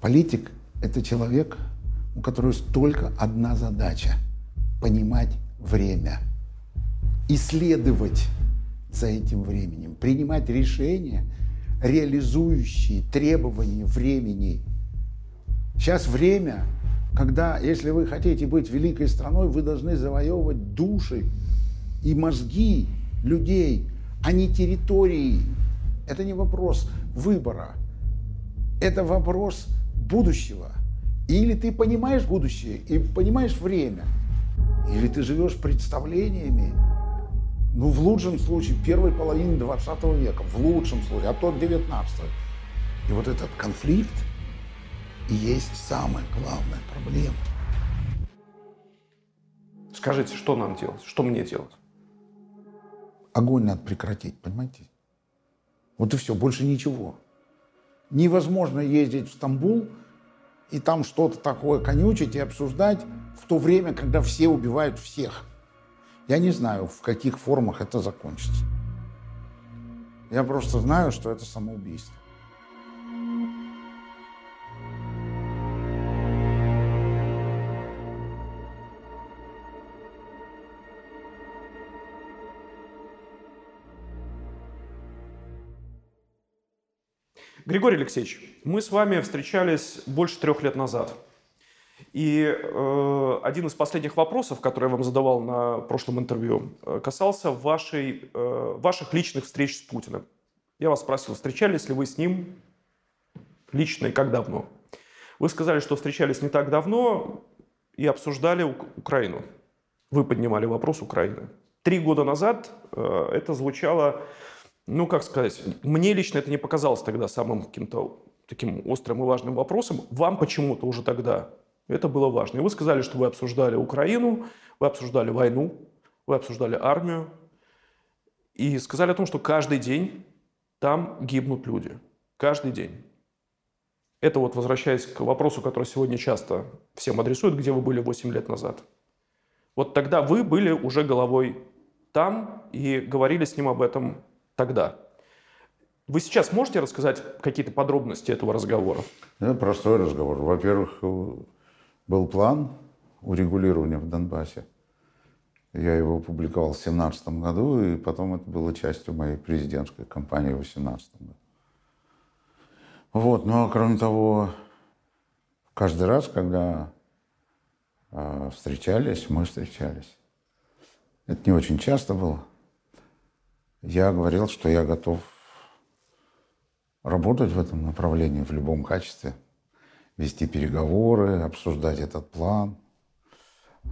Политик – это человек, у которого только одна задача – понимать время, исследовать за этим временем, принимать решения, реализующие требования времени. Сейчас время, когда, если вы хотите быть великой страной, вы должны завоевывать души и мозги людей, а не территории. Это не вопрос выбора. Это вопрос будущего. Или ты понимаешь будущее и понимаешь время, или ты живешь представлениями, ну, в лучшем случае, первой половины 20 века, в лучшем случае, а то 19 И вот этот конфликт и есть самая главная проблема. Скажите, что нам делать? Что мне делать? Огонь надо прекратить, понимаете? Вот и все, больше ничего. Невозможно ездить в Стамбул и там что-то такое конючить и обсуждать в то время, когда все убивают всех. Я не знаю, в каких формах это закончится. Я просто знаю, что это самоубийство. Григорий Алексеевич, мы с вами встречались больше трех лет назад. И э, один из последних вопросов, который я вам задавал на прошлом интервью, э, касался вашей, э, ваших личных встреч с Путиным. Я вас спросил, встречались ли вы с ним лично и как давно? Вы сказали, что встречались не так давно и обсуждали Украину. Вы поднимали вопрос Украины. Три года назад э, это звучало ну, как сказать, мне лично это не показалось тогда самым каким-то таким острым и важным вопросом. Вам почему-то уже тогда это было важно. И вы сказали, что вы обсуждали Украину, вы обсуждали войну, вы обсуждали армию. И сказали о том, что каждый день там гибнут люди. Каждый день. Это вот возвращаясь к вопросу, который сегодня часто всем адресуют, где вы были 8 лет назад. Вот тогда вы были уже головой там и говорили с ним об этом тогда. Вы сейчас можете рассказать какие-то подробности этого разговора? Это простой разговор. Во-первых, был план урегулирования в Донбассе. Я его опубликовал в 2017 году, и потом это было частью моей президентской кампании в 2018 году. Вот, ну а кроме того, каждый раз, когда э, встречались, мы встречались. Это не очень часто было я говорил, что я готов работать в этом направлении в любом качестве, вести переговоры, обсуждать этот план.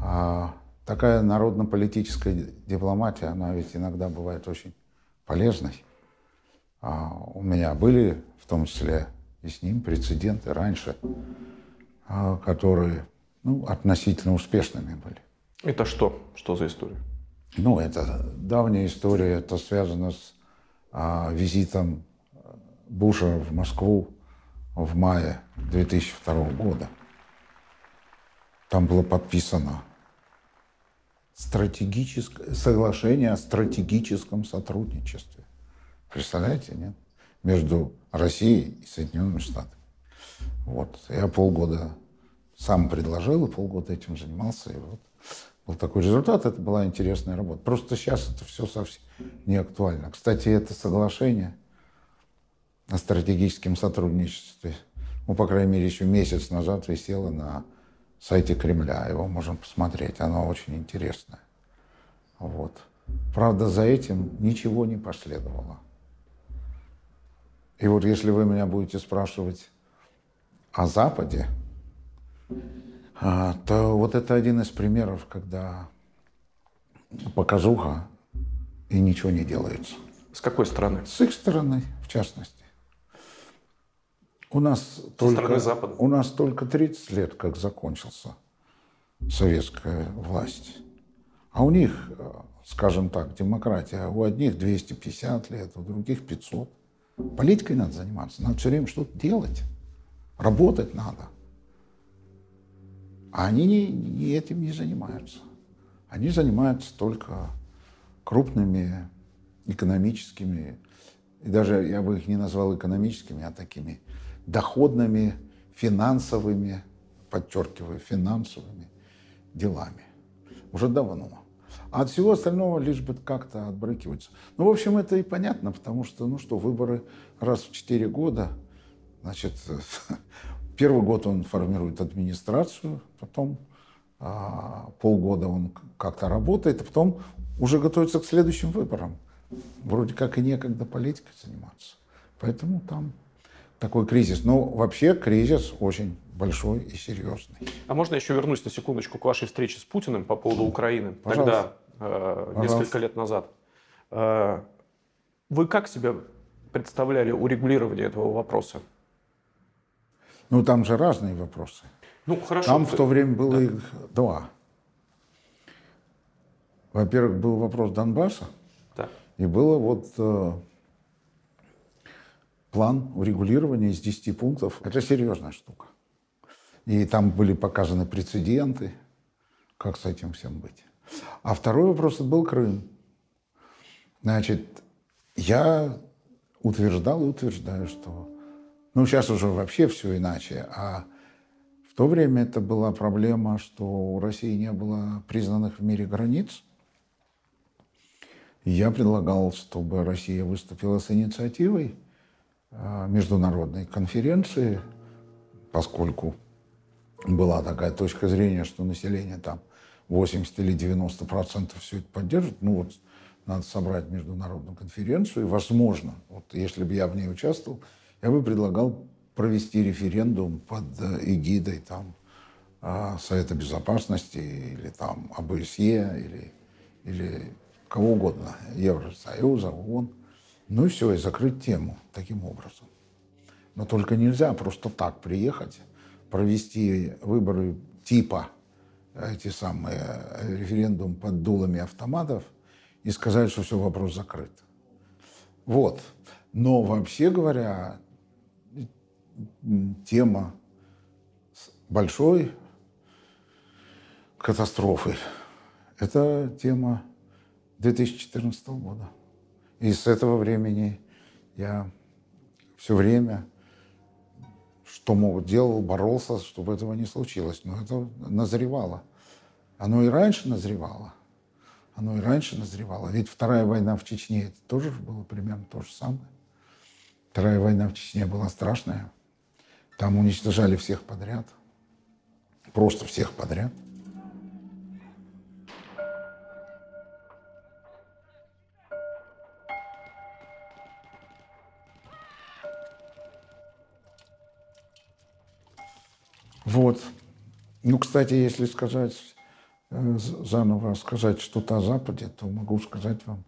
А такая народно-политическая дипломатия, она ведь иногда бывает очень полезной. А у меня были, в том числе и с ним, прецеденты раньше, а, которые ну, относительно успешными были. Это что? Что за история? Ну, это давняя история, это связано с а, визитом Буша в Москву в мае 2002 года. Там было подписано стратегическое, соглашение о стратегическом сотрудничестве. Представляете, нет? Между Россией и Соединенными Штатами. Вот. Я полгода сам предложил, и полгода этим занимался. И вот был такой результат, это была интересная работа. Просто сейчас это все совсем не актуально. Кстати, это соглашение о стратегическом сотрудничестве, ну, по крайней мере, еще месяц назад висело на сайте Кремля. Его можно посмотреть, оно очень интересное. Вот. Правда, за этим ничего не последовало. И вот если вы меня будете спрашивать о Западе, то вот это один из примеров, когда показуха и ничего не делается. С какой стороны? С их стороны, в частности. У нас, С только, Запада. у нас только 30 лет, как закончился советская власть. А у них, скажем так, демократия, у одних 250 лет, у других 500. Политикой надо заниматься, надо все время что-то делать. Работать надо. А они не, не этим не занимаются. Они занимаются только крупными экономическими, и даже я бы их не назвал экономическими, а такими доходными финансовыми, подчеркиваю, финансовыми делами. Уже давно. А от всего остального лишь бы как-то отбрыкиваться. Ну, в общем, это и понятно, потому что, ну что, выборы раз в четыре года, значит, первый год он формирует администрацию, потом а, полгода он как-то работает, а потом уже готовится к следующим выборам. Вроде как и некогда политикой заниматься. Поэтому там такой кризис. Но вообще кризис очень большой и серьезный. А можно еще вернусь на секундочку к вашей встрече с Путиным по поводу Украины? Пожалуйста. Тогда, э, Пожалуйста. несколько лет назад. Э, вы как себе представляли урегулирование этого вопроса? Ну, там же разные вопросы. Ну, хорошо. Там в то время было да. их два. Во-первых, был вопрос Донбасса. Да. И было вот э, план урегулирования из 10 пунктов. Это серьезная штука. И там были показаны прецеденты, как с этим всем быть. А второй вопрос был Крым. Значит, я утверждал и утверждаю, что... Ну, сейчас уже вообще все иначе. А в то время это была проблема, что у России не было признанных в мире границ. Я предлагал, чтобы Россия выступила с инициативой а, международной конференции, поскольку была такая точка зрения, что население там 80 или 90 процентов все это поддержит. Ну вот надо собрать международную конференцию, и, возможно, вот если бы я в ней участвовал, я бы предлагал провести референдум под э, эгидой там, а, Совета Безопасности или там ОБСЕ или, или кого угодно, Евросоюза, ООН. Ну и все, и закрыть тему таким образом. Но только нельзя просто так приехать, провести выборы типа эти самые э, референдум под дулами автоматов и сказать, что все, вопрос закрыт. Вот. Но вообще говоря, тема большой катастрофы – это тема 2014 года. И с этого времени я все время, что мог, делал, боролся, чтобы этого не случилось. Но это назревало. Оно и раньше назревало. Оно и раньше назревало. Ведь Вторая война в Чечне это тоже было примерно то же самое. Вторая война в Чечне была страшная. Там уничтожали всех подряд. Просто всех подряд. Вот. Ну, кстати, если сказать, э, заново сказать что-то о Западе, то могу сказать вам,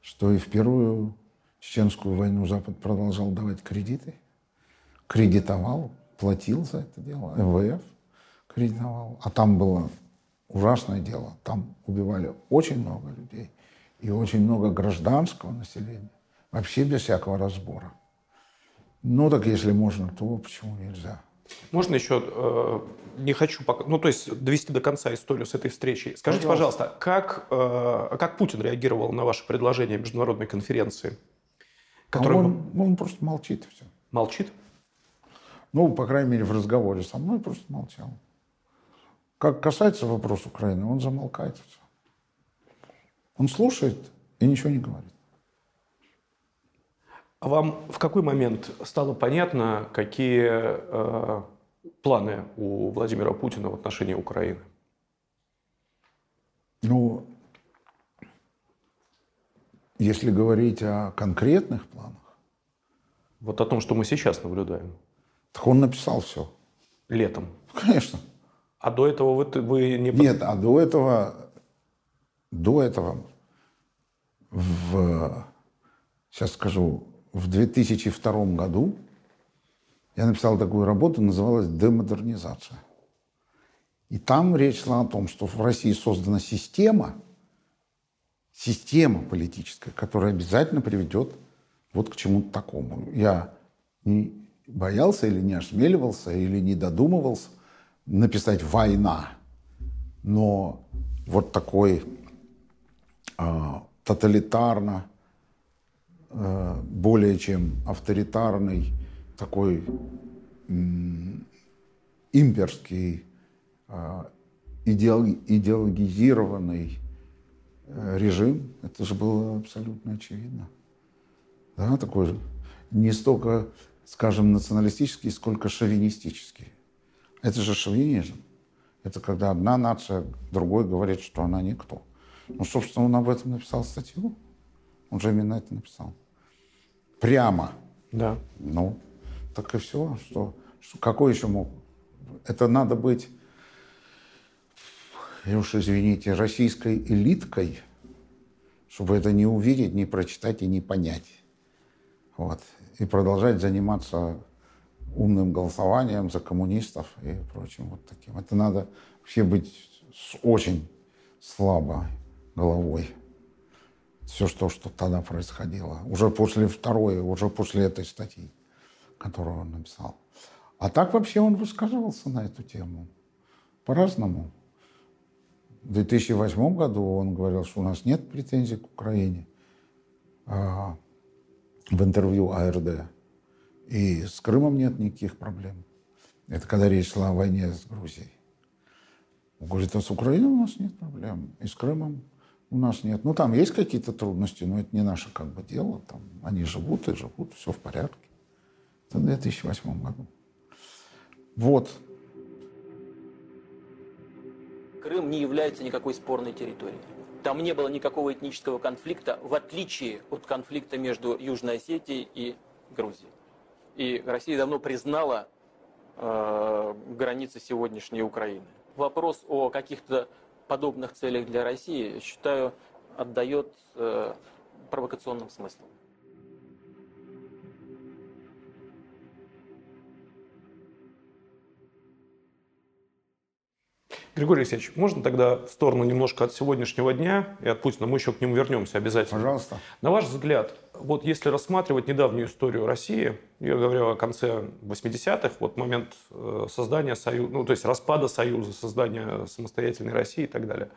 что и в Первую Чеченскую войну Запад продолжал давать кредиты – кредитовал, платил за это дело, МВФ кредитовал. А там было ужасное дело. Там убивали очень много людей и очень много гражданского населения. Вообще без всякого разбора. Ну так если можно, то почему нельзя? Можно еще, э, не хочу пока, ну то есть довести до конца историю с этой встречи. Скажите, пожалуйста, пожалуйста как, э, как Путин реагировал на ваше предложение международной конференции? Который... А он, он просто молчит все. Молчит? Ну, по крайней мере, в разговоре со мной просто молчал. Как касается вопроса Украины, он замолкает. Он слушает и ничего не говорит. А вам в какой момент стало понятно, какие э, планы у Владимира Путина в отношении Украины? Ну, если говорить о конкретных планах. Вот о том, что мы сейчас наблюдаем. Так он написал все. Летом? Конечно. А до этого вы, вы не... Нет, а до этого, до этого, в, сейчас скажу, в 2002 году я написал такую работу, называлась «Демодернизация». И там речь шла о том, что в России создана система, система политическая, которая обязательно приведет вот к чему-то такому. Я не, боялся или не осмеливался, или не додумывался написать «война». Но вот такой э, тоталитарно, э, более чем авторитарный, такой имперский, э, идеологизированный э, режим. Это же было абсолютно очевидно. Да, такой. Не столько, скажем, националистический, сколько шовинистический. Это же шовинизм. Это когда одна нация другой говорит, что она никто. Ну, собственно, он об этом написал статью. Он же именно это написал. Прямо. Да. Ну, так и все. Что, что, какой еще мог? Это надо быть, и уж извините, российской элиткой, чтобы это не увидеть, не прочитать и не понять. Вот. И продолжать заниматься умным голосованием за коммунистов и прочим вот таким. Это надо вообще быть с очень слабой головой. Все, что, что тогда происходило. Уже после второй, уже после этой статьи, которую он написал. А так вообще он высказывался на эту тему по-разному. В 2008 году он говорил, что у нас нет претензий к Украине а, в интервью АРД. И с Крымом нет никаких проблем. Это когда речь шла о войне с Грузией. Он говорит, а с Украиной у нас нет проблем. И с Крымом у нас нет. Ну, там есть какие-то трудности, но это не наше как бы дело. Там они живут и живут, все в порядке. Это в 2008 году. Вот. Крым не является никакой спорной территорией. Там не было никакого этнического конфликта, в отличие от конфликта между Южной Осетией и Грузией. И Россия давно признала э, границы сегодняшней Украины. Вопрос о каких-то подобных целях для России, считаю, отдает э, провокационным смыслом. Григорий Алексеевич, можно тогда в сторону немножко от сегодняшнего дня и от Путина, мы еще к нему вернемся обязательно. Пожалуйста. На ваш взгляд, вот если рассматривать недавнюю историю России, я говорю о конце 80-х, вот момент э, создания Союза, ну то есть распада Союза, создания самостоятельной России и так далее.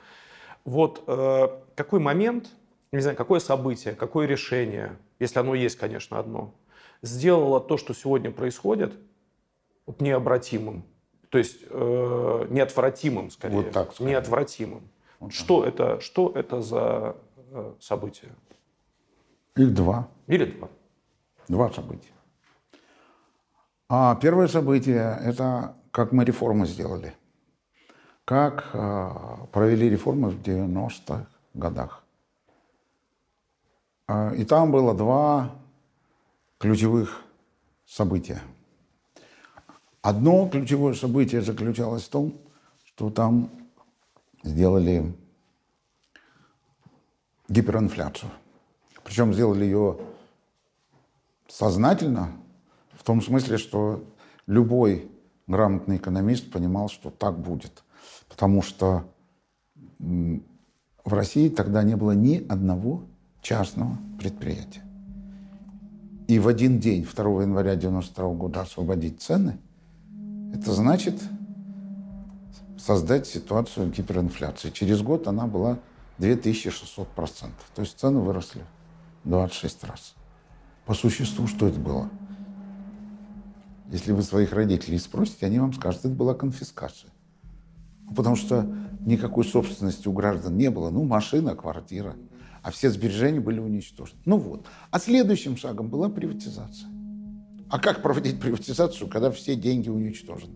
Вот э, какой момент, не знаю, какое событие, какое решение, если оно есть, конечно, одно, сделало то, что сегодня происходит, вот необратимым? То есть э, неотвратимым, скорее. Вот так скорее. Неотвратимым. Вот что, это, что это за э, событие? Их два. Или два. Два события. А первое событие – это как мы реформы сделали. Как э, провели реформы в 90-х годах. Э, и там было два ключевых события – Одно ключевое событие заключалось в том, что там сделали гиперинфляцию. Причем сделали ее сознательно, в том смысле, что любой грамотный экономист понимал, что так будет. Потому что в России тогда не было ни одного частного предприятия. И в один день, 2 января 1992 года, освободить цены – это значит создать ситуацию гиперинфляции. Через год она была 2600%. То есть цены выросли 26 раз. По существу, что это было? Если вы своих родителей спросите, они вам скажут, это была конфискация. Ну, потому что никакой собственности у граждан не было. Ну, машина, квартира. А все сбережения были уничтожены. Ну вот. А следующим шагом была приватизация. А как проводить приватизацию, когда все деньги уничтожены?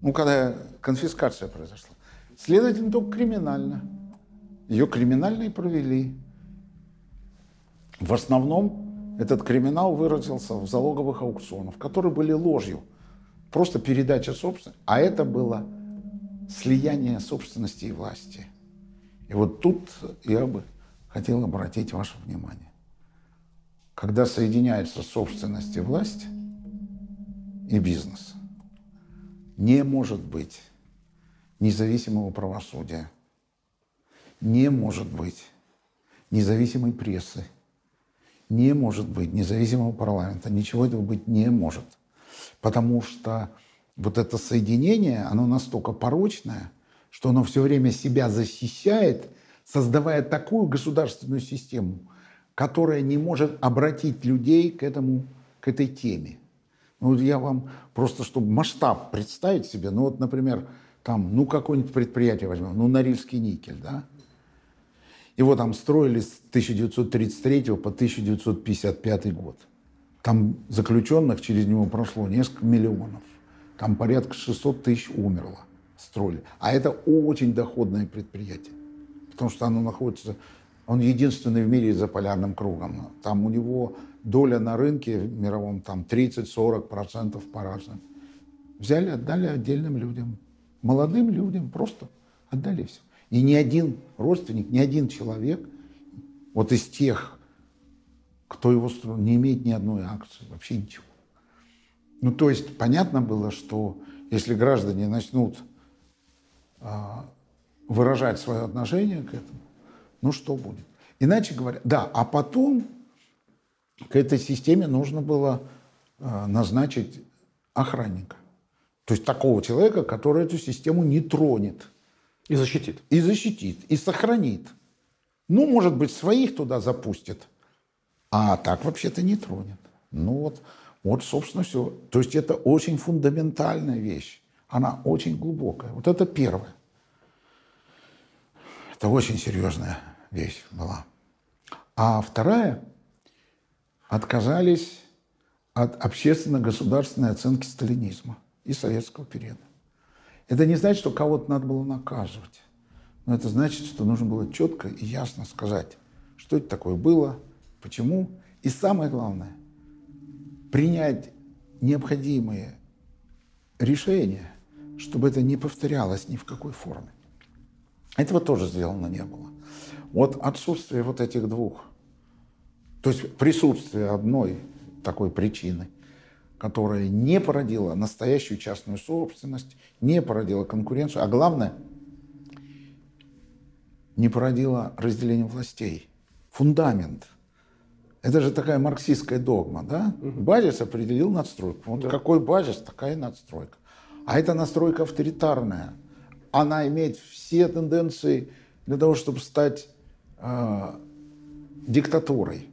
Ну, когда конфискация произошла. Следовательно, только криминально. Ее криминально и провели. В основном этот криминал выразился в залоговых аукционах, которые были ложью. Просто передача собственности. А это было слияние собственности и власти. И вот тут я бы хотел обратить ваше внимание когда соединяется собственность и власть и бизнес, не может быть независимого правосудия, не может быть независимой прессы, не может быть независимого парламента, ничего этого быть не может. Потому что вот это соединение, оно настолько порочное, что оно все время себя защищает, создавая такую государственную систему – которая не может обратить людей к, этому, к этой теме. Ну, вот я вам просто, чтобы масштаб представить себе, ну вот, например, там, ну какое-нибудь предприятие возьмем, ну Норильский никель, да? Его там строили с 1933 по 1955 год. Там заключенных через него прошло несколько миллионов. Там порядка 600 тысяч умерло, строили. А это очень доходное предприятие, потому что оно находится, он единственный в мире за полярным кругом. Там у него доля на рынке мировом там 30-40% по разным. Взяли, отдали отдельным людям, молодым людям, просто отдали все. И ни один родственник, ни один человек вот из тех, кто его строил, не имеет ни одной акции, вообще ничего. Ну, то есть понятно было, что если граждане начнут а, выражать свое отношение к этому, ну что будет? Иначе говоря, да, а потом к этой системе нужно было а, назначить охранника. То есть такого человека, который эту систему не тронет. И защитит. И защитит, и сохранит. Ну, может быть, своих туда запустит, а так вообще-то не тронет. Ну вот, вот, собственно, все. То есть это очень фундаментальная вещь. Она очень глубокая. Вот это первое. Это очень серьезная вещь была. А вторая – отказались от общественно-государственной оценки сталинизма и советского периода. Это не значит, что кого-то надо было наказывать. Но это значит, что нужно было четко и ясно сказать, что это такое было, почему. И самое главное, принять необходимые решения, чтобы это не повторялось ни в какой форме. Этого тоже сделано не было. Вот отсутствие вот этих двух то есть присутствие одной такой причины, которая не породила настоящую частную собственность, не породила конкуренцию, а главное, не породила разделение властей. Фундамент. Это же такая марксистская догма, да? Базис определил надстройку. Вот да. какой базис, такая надстройка. А это настройка авторитарная. Она имеет все тенденции для того, чтобы стать э, диктатурой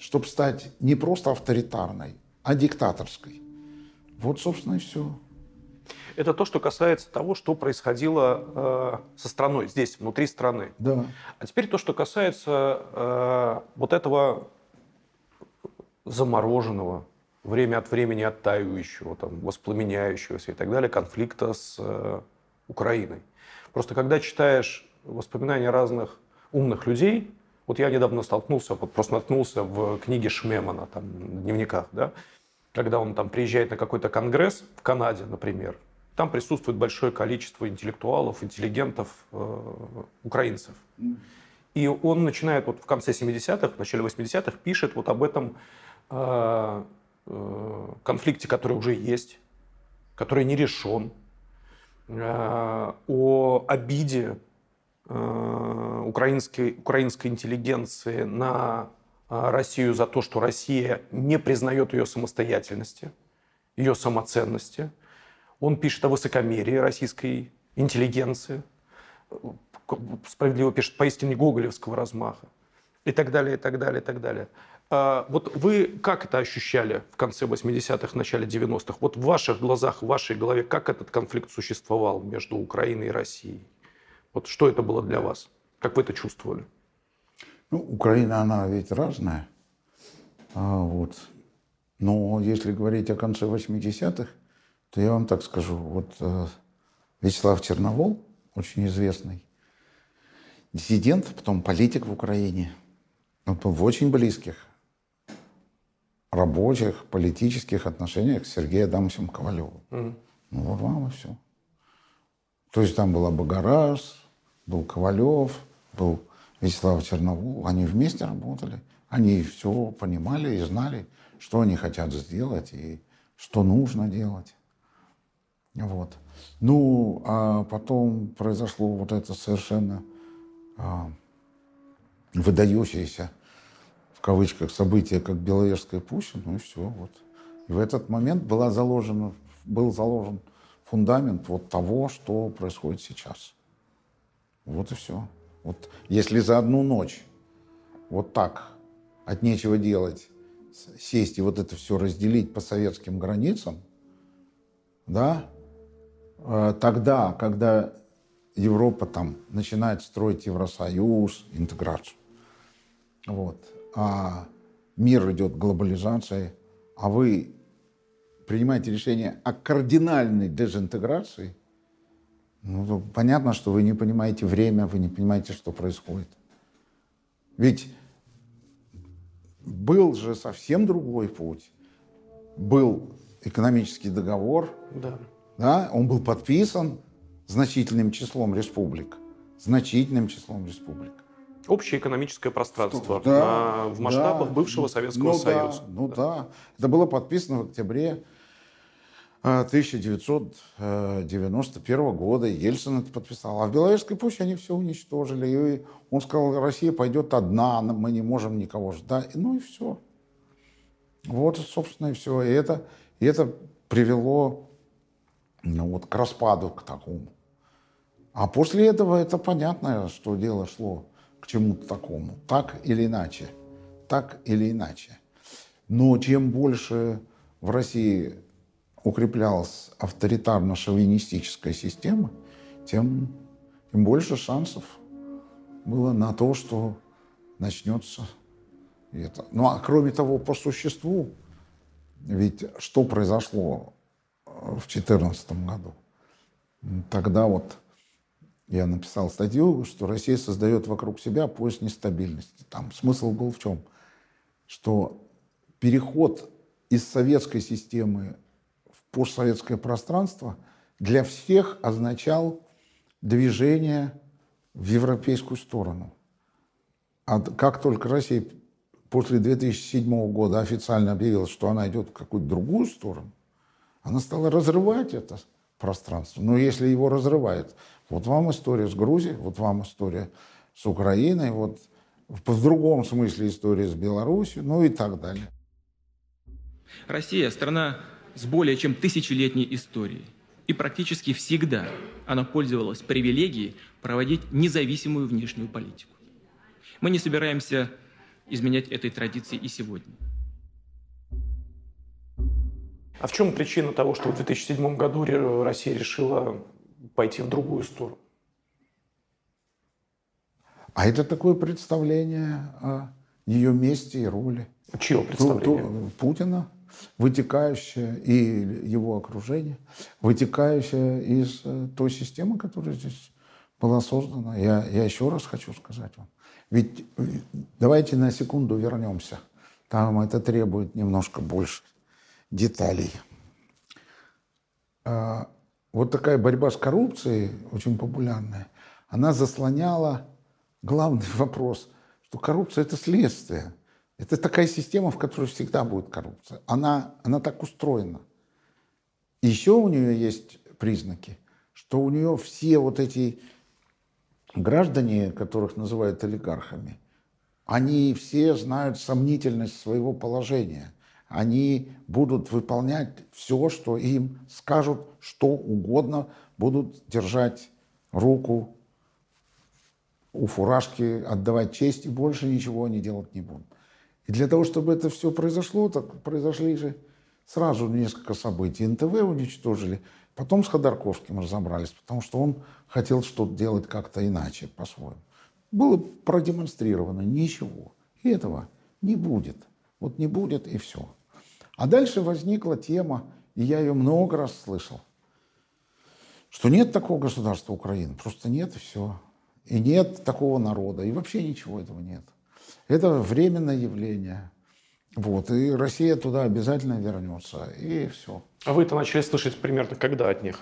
чтобы стать не просто авторитарной, а диктаторской. Вот, собственно, и все. Это то, что касается того, что происходило э, со страной здесь, внутри страны. Да. А теперь то, что касается э, вот этого замороженного, время от времени оттаивающего, там, воспламеняющегося и так далее конфликта с э, Украиной. Просто когда читаешь воспоминания разных умных людей, вот я недавно столкнулся, вот просто наткнулся в книге Шмемана, там, в дневниках, да, когда он там приезжает на какой-то конгресс в Канаде, например, там присутствует большое количество интеллектуалов, интеллигентов, э, украинцев. И он начинает вот в конце 70-х, в начале 80-х, пишет вот об этом э, э, конфликте, который уже есть, который не решен, э, о обиде Э, украинской, украинской интеллигенции на э, Россию за то, что Россия не признает ее самостоятельности, ее самоценности. Он пишет о высокомерии российской интеллигенции, справедливо пишет поистине гоголевского размаха и так далее, и так далее, и так далее. А вот вы как это ощущали в конце 80-х, начале 90-х? Вот в ваших глазах, в вашей голове, как этот конфликт существовал между Украиной и Россией? Вот что это было для вас? Как вы это чувствовали? Ну, Украина, она ведь разная. А, вот. Но если говорить о конце 80-х, то я вам так скажу. Вот э, Вячеслав Черновол, очень известный диссидент, потом политик в Украине, он был в очень близких рабочих, политических отношениях с Сергеем Адамовичем Ковалевым. Mm. Ну вот вам и все. То есть там была Багарас, был Ковалев, был Вячеслав Черновол. Они вместе работали. Они все понимали и знали, что они хотят сделать и что нужно делать. Вот. Ну, а потом произошло вот это совершенно а, выдающееся, в кавычках, событие, как Беловежская пуща, ну и все. Вот. И в этот момент была заложена, был заложен фундамент вот того, что происходит сейчас. Вот и все. Вот если за одну ночь вот так от нечего делать сесть и вот это все разделить по советским границам, да, э, тогда, когда Европа там начинает строить Евросоюз, интеграцию, вот, а мир идет к глобализации, а вы принимаете решение о кардинальной дезинтеграции, ну, понятно, что вы не понимаете время, вы не понимаете, что происходит. Ведь был же совсем другой путь. Был экономический договор, Да. да, он был подписан значительным числом республик. Значительным числом республик. Общее экономическое пространство Да, на- в масштабах да. бывшего Советского ну, Союза. Да, ну да. Это было подписано в октябре 1991 года. Ельцин это подписал. А в Беловежской пуще они все уничтожили. И он сказал, Россия пойдет одна, мы не можем никого ждать. Ну и все. Вот, собственно, и все. И это, и это привело ну, вот, к распаду, к такому. А после этого это понятно, что дело шло к чему-то такому. Так или иначе. Так или иначе. Но чем больше в России укреплялась авторитарно-шовинистическая система, тем, тем больше шансов было на то, что начнется это. Ну а кроме того, по существу, ведь что произошло э, в 2014 году? Тогда вот я написал статью, что Россия создает вокруг себя пояс нестабильности. Там смысл был в чем? Что переход из советской системы постсоветское пространство для всех означал движение в европейскую сторону. А как только Россия после 2007 года официально объявила, что она идет в какую-то другую сторону, она стала разрывать это пространство. Но если его разрывает, вот вам история с Грузией, вот вам история с Украиной, вот в, другом смысле история с Беларусью, ну и так далее. Россия – страна с более чем тысячелетней историей. И практически всегда она пользовалась привилегией проводить независимую внешнюю политику. Мы не собираемся изменять этой традиции и сегодня. А в чем причина того, что в 2007 году Россия решила пойти в другую сторону? А это такое представление о ее месте и роли. Чье Ту- представление? ту- Путина, вытекающее и его окружение, вытекающее из э, той системы, которая здесь была создана. Я, я еще раз хочу сказать вам. Ведь э, давайте на секунду вернемся. Там это требует немножко больше деталей. А, Вот такая борьба с коррупцией, очень популярная, она заслоняла главный вопрос, что коррупция – это следствие. Это такая система, в которой всегда будет коррупция. Она, она так устроена. Еще у нее есть признаки, что у нее все вот эти граждане, которых называют олигархами, они все знают сомнительность своего положения. Они будут выполнять все, что им скажут, что угодно, будут держать руку у фуражки, отдавать честь и больше ничего они делать не будут. И для того, чтобы это все произошло, так произошли же сразу несколько событий. НТВ уничтожили, потом с Ходорковским разобрались, потому что он хотел что-то делать как-то иначе, по-своему. Было продемонстрировано ничего. И этого не будет. Вот не будет и все. А дальше возникла тема, и я ее много раз слышал, что нет такого государства Украины. Просто нет и все. И нет такого народа. И вообще ничего этого нет. Это временное явление. Вот. И Россия туда обязательно вернется. И все. А вы это начали слышать примерно когда от них?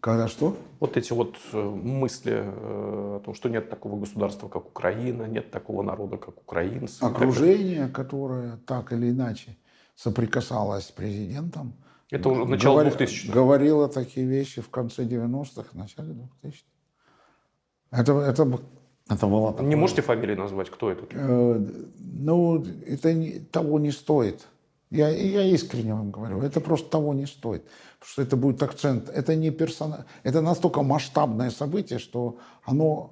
Когда что? Вот эти вот э, мысли э, о том, что нет такого государства, как Украина, нет такого народа, как украинцы. Окружение, которое так или иначе соприкасалось с президентом, Это уже начало говори- 2000-х. говорило такие вещи в конце 90-х, начале 2000-х. Это, это, это было такое- Не можете фамилии назвать, кто это? Э, Ну, это не- того не стоит. Я, я искренне вам говорю, это просто того не стоит. Потому что это будет акцент. Это не персона... Это настолько масштабное событие, что оно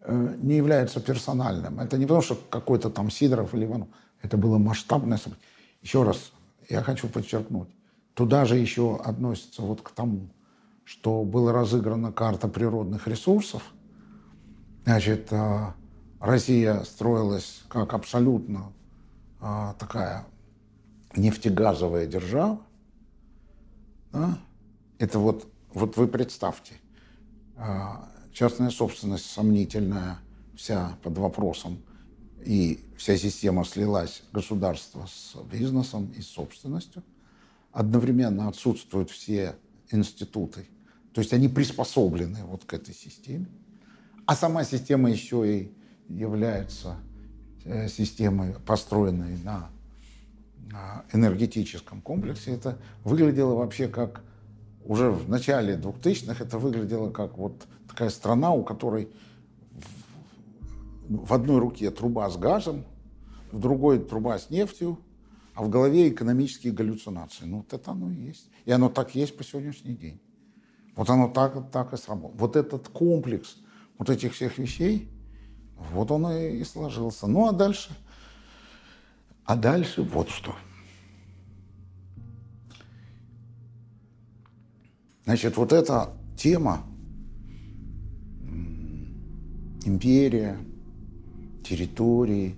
э, не является персональным. Это не потому, что какой-то там Сидоров или Иванов. Это было масштабное событие. еще раз, я хочу подчеркнуть, туда же еще относится вот к тому, что была разыграна карта природных ресурсов. Значит, а, Россия строилась как абсолютно а, такая нефтегазовая держава. Да? Это вот, вот вы представьте, а, частная собственность сомнительная, вся под вопросом, и вся система слилась государство с бизнесом и собственностью. Одновременно отсутствуют все институты то есть они приспособлены вот к этой системе. А сама система еще и является э, системой, построенной на энергетическом комплексе. Это выглядело вообще как уже в начале 2000-х это выглядело как вот такая страна, у которой в одной руке труба с газом, в другой труба с нефтью, а в голове экономические галлюцинации. Ну, вот это оно и есть. И оно так есть по сегодняшний день. Вот оно так, так и сработало. Вот этот комплекс вот этих всех вещей, вот он и, сложился. Ну, а дальше, а дальше вот что. Значит, вот эта тема империя, территории,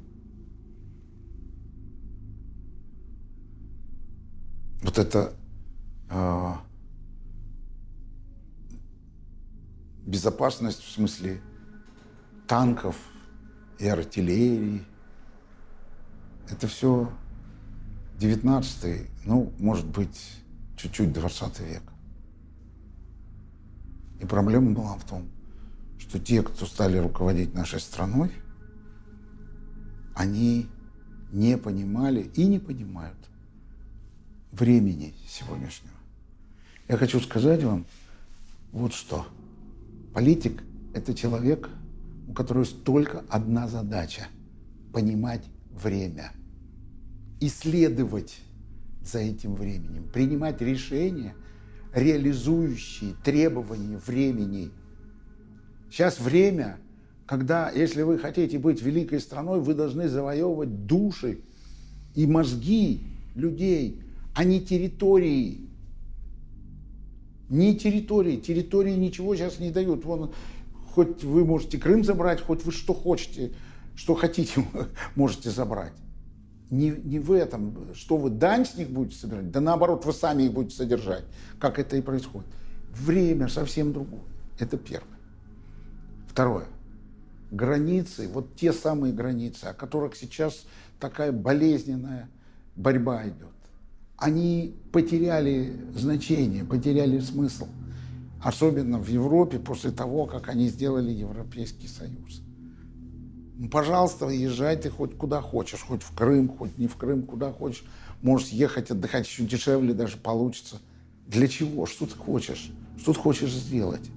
вот это э, безопасность в смысле танков и артиллерии. Это все 19 ну, может быть, чуть-чуть 20 век. И проблема была в том, что те, кто стали руководить нашей страной, они не понимали и не понимают времени сегодняшнего. Я хочу сказать вам вот что – Политик – это человек, у которого только одна задача – понимать время, исследовать за этим временем, принимать решения, реализующие требования времени. Сейчас время, когда, если вы хотите быть великой страной, вы должны завоевывать души и мозги людей, а не территории. Не территории. Территории ничего сейчас не дают. Вон, хоть вы можете Крым забрать, хоть вы что хотите, что хотите, можете забрать. Не, не в этом, что вы дань с них будете собирать, да наоборот, вы сами их будете содержать, как это и происходит. Время совсем другое. Это первое. Второе. Границы, вот те самые границы, о которых сейчас такая болезненная борьба идет они потеряли значение, потеряли смысл. Особенно в Европе после того, как они сделали Европейский Союз. Ну, пожалуйста, езжай ты хоть куда хочешь, хоть в Крым, хоть не в Крым, куда хочешь. Можешь ехать отдыхать еще дешевле даже получится. Для чего? Что ты хочешь? Что ты хочешь сделать?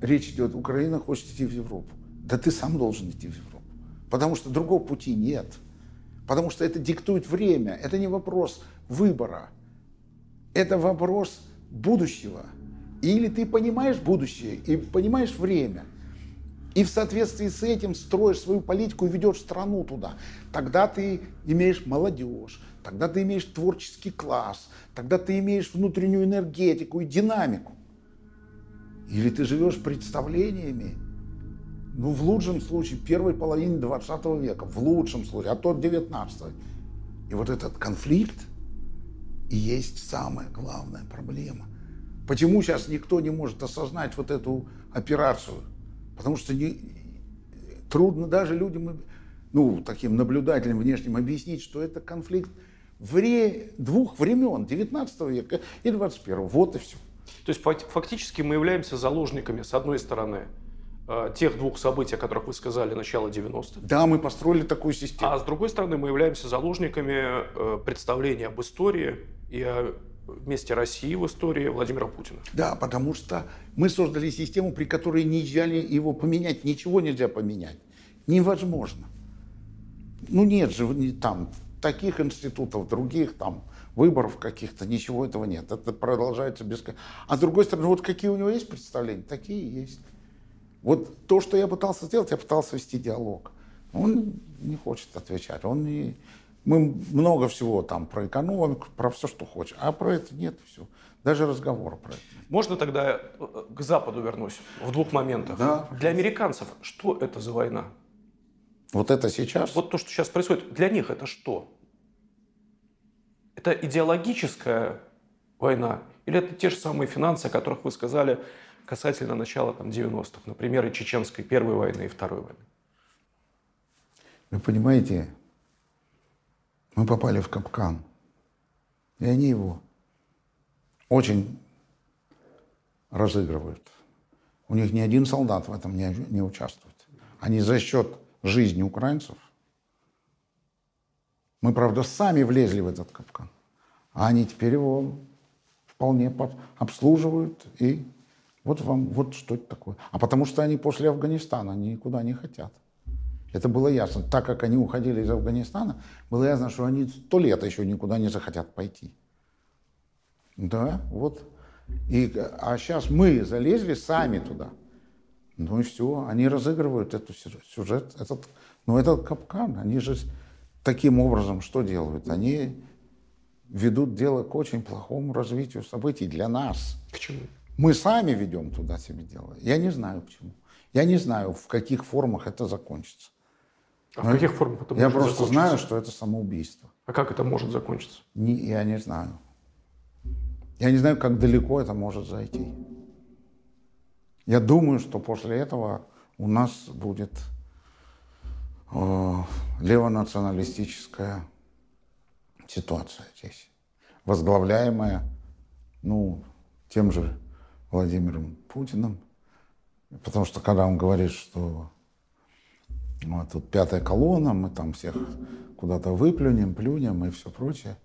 Речь идет, Украина хочет идти в Европу. Да ты сам должен идти в Европу. Потому что другого пути нет. Потому что это диктует время. Это не вопрос выбора. Это вопрос будущего. Или ты понимаешь будущее и понимаешь время. И в соответствии с этим строишь свою политику и ведешь страну туда. Тогда ты имеешь молодежь, тогда ты имеешь творческий класс, тогда ты имеешь внутреннюю энергетику и динамику. Или ты живешь представлениями, ну, в лучшем случае, первой половине 20 века, в лучшем случае, а то 19 И вот этот конфликт и есть самая главная проблема. Почему сейчас никто не может осознать вот эту операцию? Потому что не, трудно даже людям, ну, таким наблюдателям внешним объяснить, что это конфликт вре, двух времен, 19 века и 21. Вот и все. То есть фактически мы являемся заложниками, с одной стороны, тех двух событий, о которых вы сказали, начала 90-х. Да, мы построили такую систему. А с другой стороны, мы являемся заложниками э, представления об истории и о месте России в истории Владимира Путина. Да, потому что мы создали систему, при которой нельзя его поменять, ничего нельзя поменять. Невозможно. Ну нет же там таких институтов, других там выборов каких-то, ничего этого нет. Это продолжается без... А с другой стороны, вот какие у него есть представления, такие есть. Вот то, что я пытался сделать, я пытался вести диалог. Он не хочет отвечать. Он не... Мы много всего там про экономику, про все, что хочешь. А про это нет все. Даже разговора про это. Можно тогда э, к Западу вернусь в двух моментах? Да. Для американцев что это за война? Вот это сейчас? Вот то, что сейчас происходит, для них это что? Это идеологическая война? Или это те же самые финансы, о которых вы сказали касательно начала там, 90-х, например, и Чеченской Первой войны и Второй войны? Вы понимаете, мы попали в капкан. И они его очень разыгрывают. У них ни один солдат в этом не, не участвует. Они за счет жизни украинцев. Мы, правда, сами влезли в этот капкан. А они теперь его вполне обслуживают. И вот вам, вот что это такое. А потому что они после Афганистана никуда не хотят. Это было ясно. Так как они уходили из Афганистана, было ясно, что они сто лет еще никуда не захотят пойти. Да, вот. И, а сейчас мы залезли сами туда. Ну и все, они разыгрывают этот сюжет, этот, ну этот капкан. Они же таким образом что делают? Они ведут дело к очень плохому развитию событий для нас. К чему? Мы сами ведем туда себе дело. Я не знаю к чему. Я не знаю, в каких формах это закончится. А в каких формах это Я может просто закончиться? знаю, что это самоубийство. А как это может закончиться? Не, я не знаю. Я не знаю, как далеко это может зайти. Я думаю, что после этого у нас будет э, левонационалистическая ситуация здесь, возглавляемая, ну, тем же Владимиром Путиным, потому что когда он говорит, что ну, тут пятая колонна, мы там всех куда-то выплюнем, плюнем и все прочее.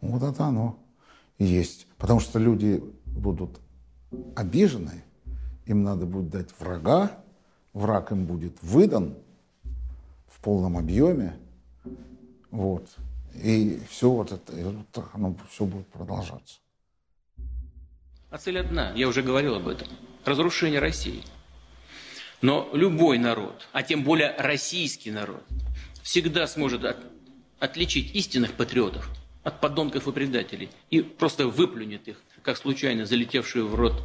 Вот это оно есть. Потому что люди будут обижены, им надо будет дать врага, враг им будет выдан в полном объеме. Вот. И все вот это, и вот оно все будет продолжаться. А цель одна, я уже говорил об этом. Разрушение России. Но любой народ, а тем более российский народ, всегда сможет от, отличить истинных патриотов от подонков и предателей и просто выплюнет их, как случайно залетевшую в рот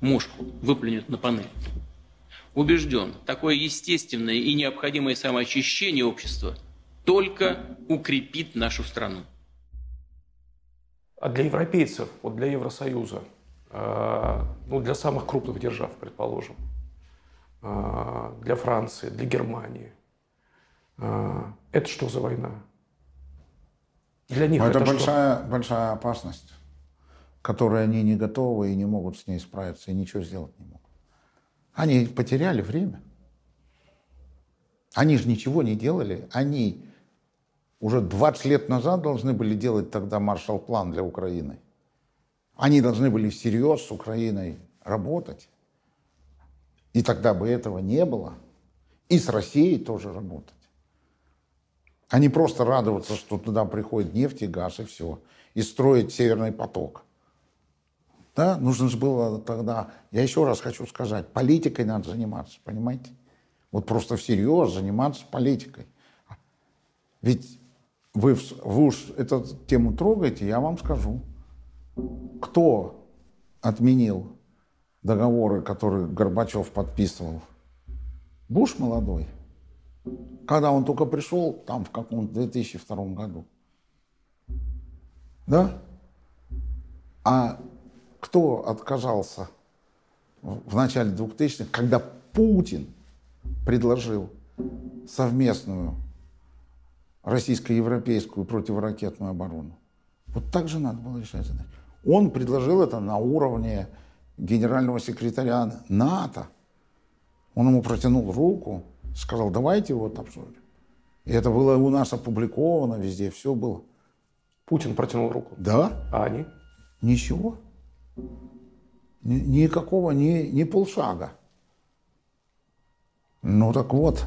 мушку, выплюнет на панель. Убежден, такое естественное и необходимое самоочищение общества только укрепит нашу страну. А для европейцев, вот для Евросоюза, ну, для самых крупных держав, предположим, э, для Франции, для Германии, э, это что за война? Для них Но это, это что? большая, большая опасность, которой они не готовы и не могут с ней справиться, и ничего сделать не могут. Они потеряли время. Они же ничего не делали. Они уже 20 лет назад должны были делать тогда маршал-план для Украины. Они должны были всерьез с Украиной работать. И тогда бы этого не было. И с Россией тоже работать. Не просто радоваться, что туда приходит нефть и газ, и все. И строить Северный поток. Да, нужно же было тогда, я еще раз хочу сказать, политикой надо заниматься, понимаете? Вот просто всерьез заниматься политикой. Ведь вы, вы уж эту тему трогаете, я вам скажу. Кто отменил договоры, которые Горбачев подписывал? Буш молодой. Когда он только пришел, там в каком-то 2002 году. Да? А кто отказался в начале 2000-х, когда Путин предложил совместную российско-европейскую противоракетную оборону? Вот так же надо было решать задачу. Он предложил это на уровне генерального секретаря НАТО. Он ему протянул руку, сказал, давайте вот обсудим. И это было у нас опубликовано везде, все было. Путин протянул руку. Да, А они? ничего. Ни- Никакого, ни, ни полшага. Ну так вот.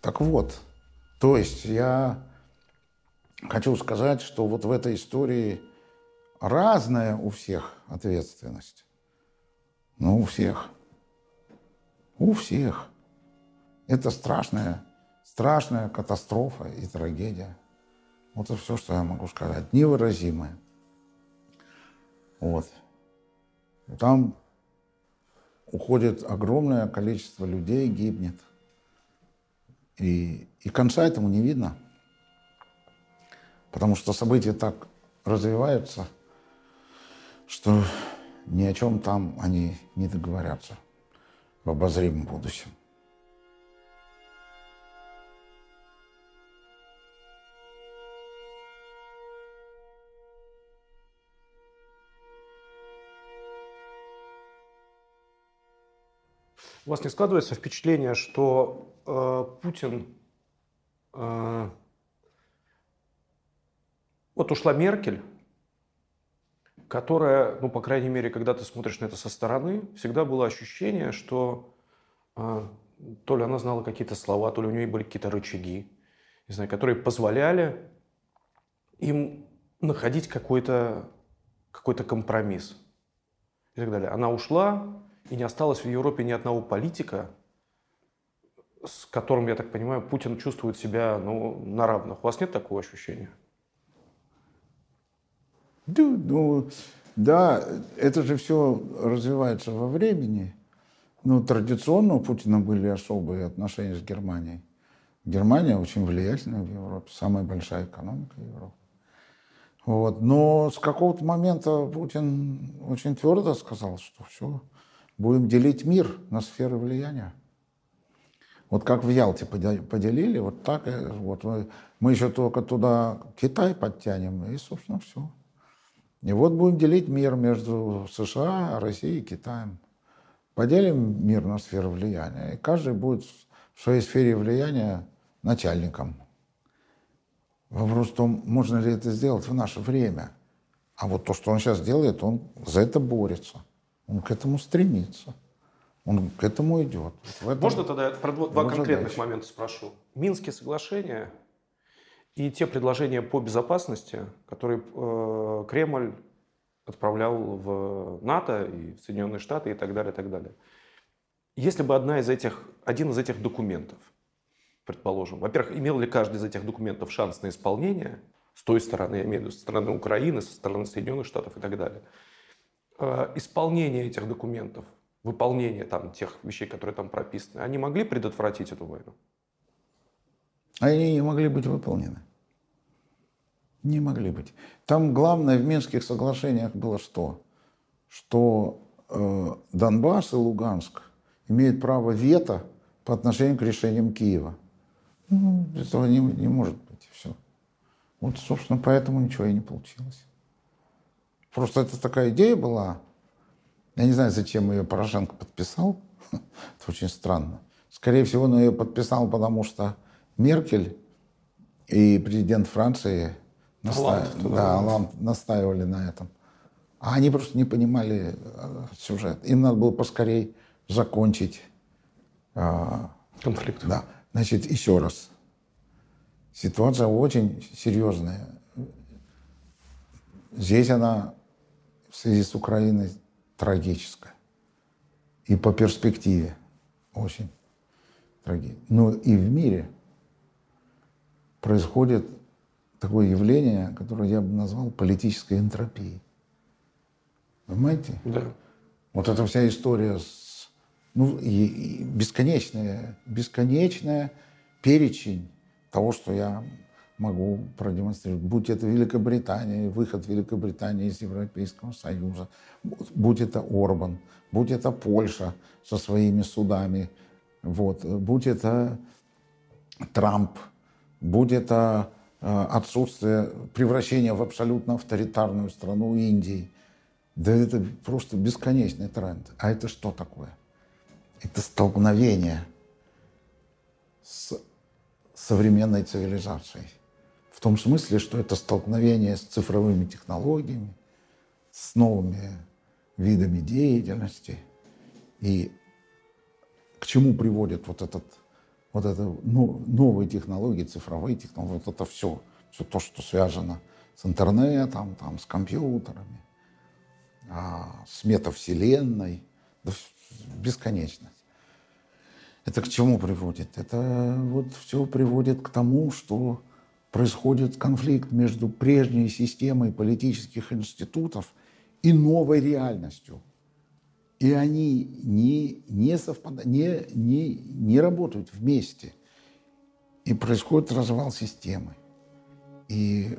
Так вот. То есть я хочу сказать, что вот в этой истории разная у всех ответственность. Ну, у всех. У всех. Это страшная, страшная катастрофа и трагедия. Вот это все, что я могу сказать. Невыразимое. Вот. Там уходит огромное количество людей, гибнет. И, и конца этому не видно. Потому что события так развиваются, что ни о чем там они не договорятся в обозримом будущем. У вас не складывается впечатление, что э, Путин... Э, вот ушла Меркель, которая, ну, по крайней мере, когда ты смотришь на это со стороны, всегда было ощущение, что э, то ли она знала какие-то слова, то ли у нее были какие-то рычаги, не знаю, которые позволяли им находить какой-то какой компромисс и так далее. Она ушла, и не осталось в Европе ни одного политика, с которым, я так понимаю, Путин чувствует себя ну, на равных. У вас нет такого ощущения? Да, ну, да, это же все развивается во времени. Ну, традиционно у Путина были особые отношения с Германией. Германия очень влиятельная в Европе, самая большая экономика Европы. Вот. Но с какого-то момента Путин очень твердо сказал, что все, будем делить мир на сферы влияния. Вот как в Ялте поделили, вот так вот мы, мы еще только туда Китай подтянем, и, собственно, все. И вот будем делить мир между США, Россией и Китаем. Поделим мир на сферы влияния, и каждый будет в своей сфере влияния начальником. Вопрос в том, можно ли это сделать в наше время. А вот то, что он сейчас делает, он за это борется. Он к этому стремится. Он к этому идет. этом Можно тогда про два конкретных задача. момента спрошу? Минские соглашения и те предложения по безопасности, которые э, Кремль отправлял в НАТО и в Соединенные Штаты и так далее, и так далее. Если бы одна из этих, один из этих документов, предположим, во-первых, имел ли каждый из этих документов шанс на исполнение с той стороны, я имею в виду, со стороны Украины, со стороны Соединенных Штатов и так далее – Э, исполнение этих документов, выполнение там тех вещей, которые там прописаны, они могли предотвратить эту войну? Они не могли быть выполнены. Не могли быть. Там главное в Минских соглашениях было что? Что э, Донбасс и Луганск имеют право вето по отношению к решениям Киева. Ну, этого не, не может быть. Все. Вот, собственно, поэтому ничего и не получилось. Просто это такая идея была. Я не знаю, зачем ее Порошенко подписал. это очень странно. Скорее всего, он ее подписал, потому что Меркель и президент Франции наста... да, Оланд настаивали на этом. А они просто не понимали э, сюжет. Им надо было поскорей закончить э, конфликт. Да. Значит, еще раз. Ситуация очень серьезная. Здесь она в связи с Украиной трагическая. И по перспективе очень трагическая. Но и в мире происходит такое явление, которое я бы назвал политической энтропией. Понимаете? Да. Вот эта вся история с ну, и, и бесконечная, бесконечная перечень того, что я могу продемонстрировать. Будь это Великобритания, выход Великобритании из Европейского Союза, будь это Орбан, будь это Польша со своими судами, вот, будь это Трамп, будь это э, отсутствие превращения в абсолютно авторитарную страну Индии. Да это просто бесконечный тренд. А это что такое? Это столкновение с современной цивилизацией том смысле, что это столкновение с цифровыми технологиями, с новыми видами деятельности. И к чему приводят вот этот вот это ну, новые технологии, цифровые технологии, вот это все, все то, что связано с интернетом, там, с компьютерами, а, с метавселенной, да, бесконечность. Это к чему приводит? Это вот все приводит к тому, что происходит конфликт между прежней системой политических институтов и новой реальностью. И они не, не, совпадают, не, не, не работают вместе. И происходит развал системы. И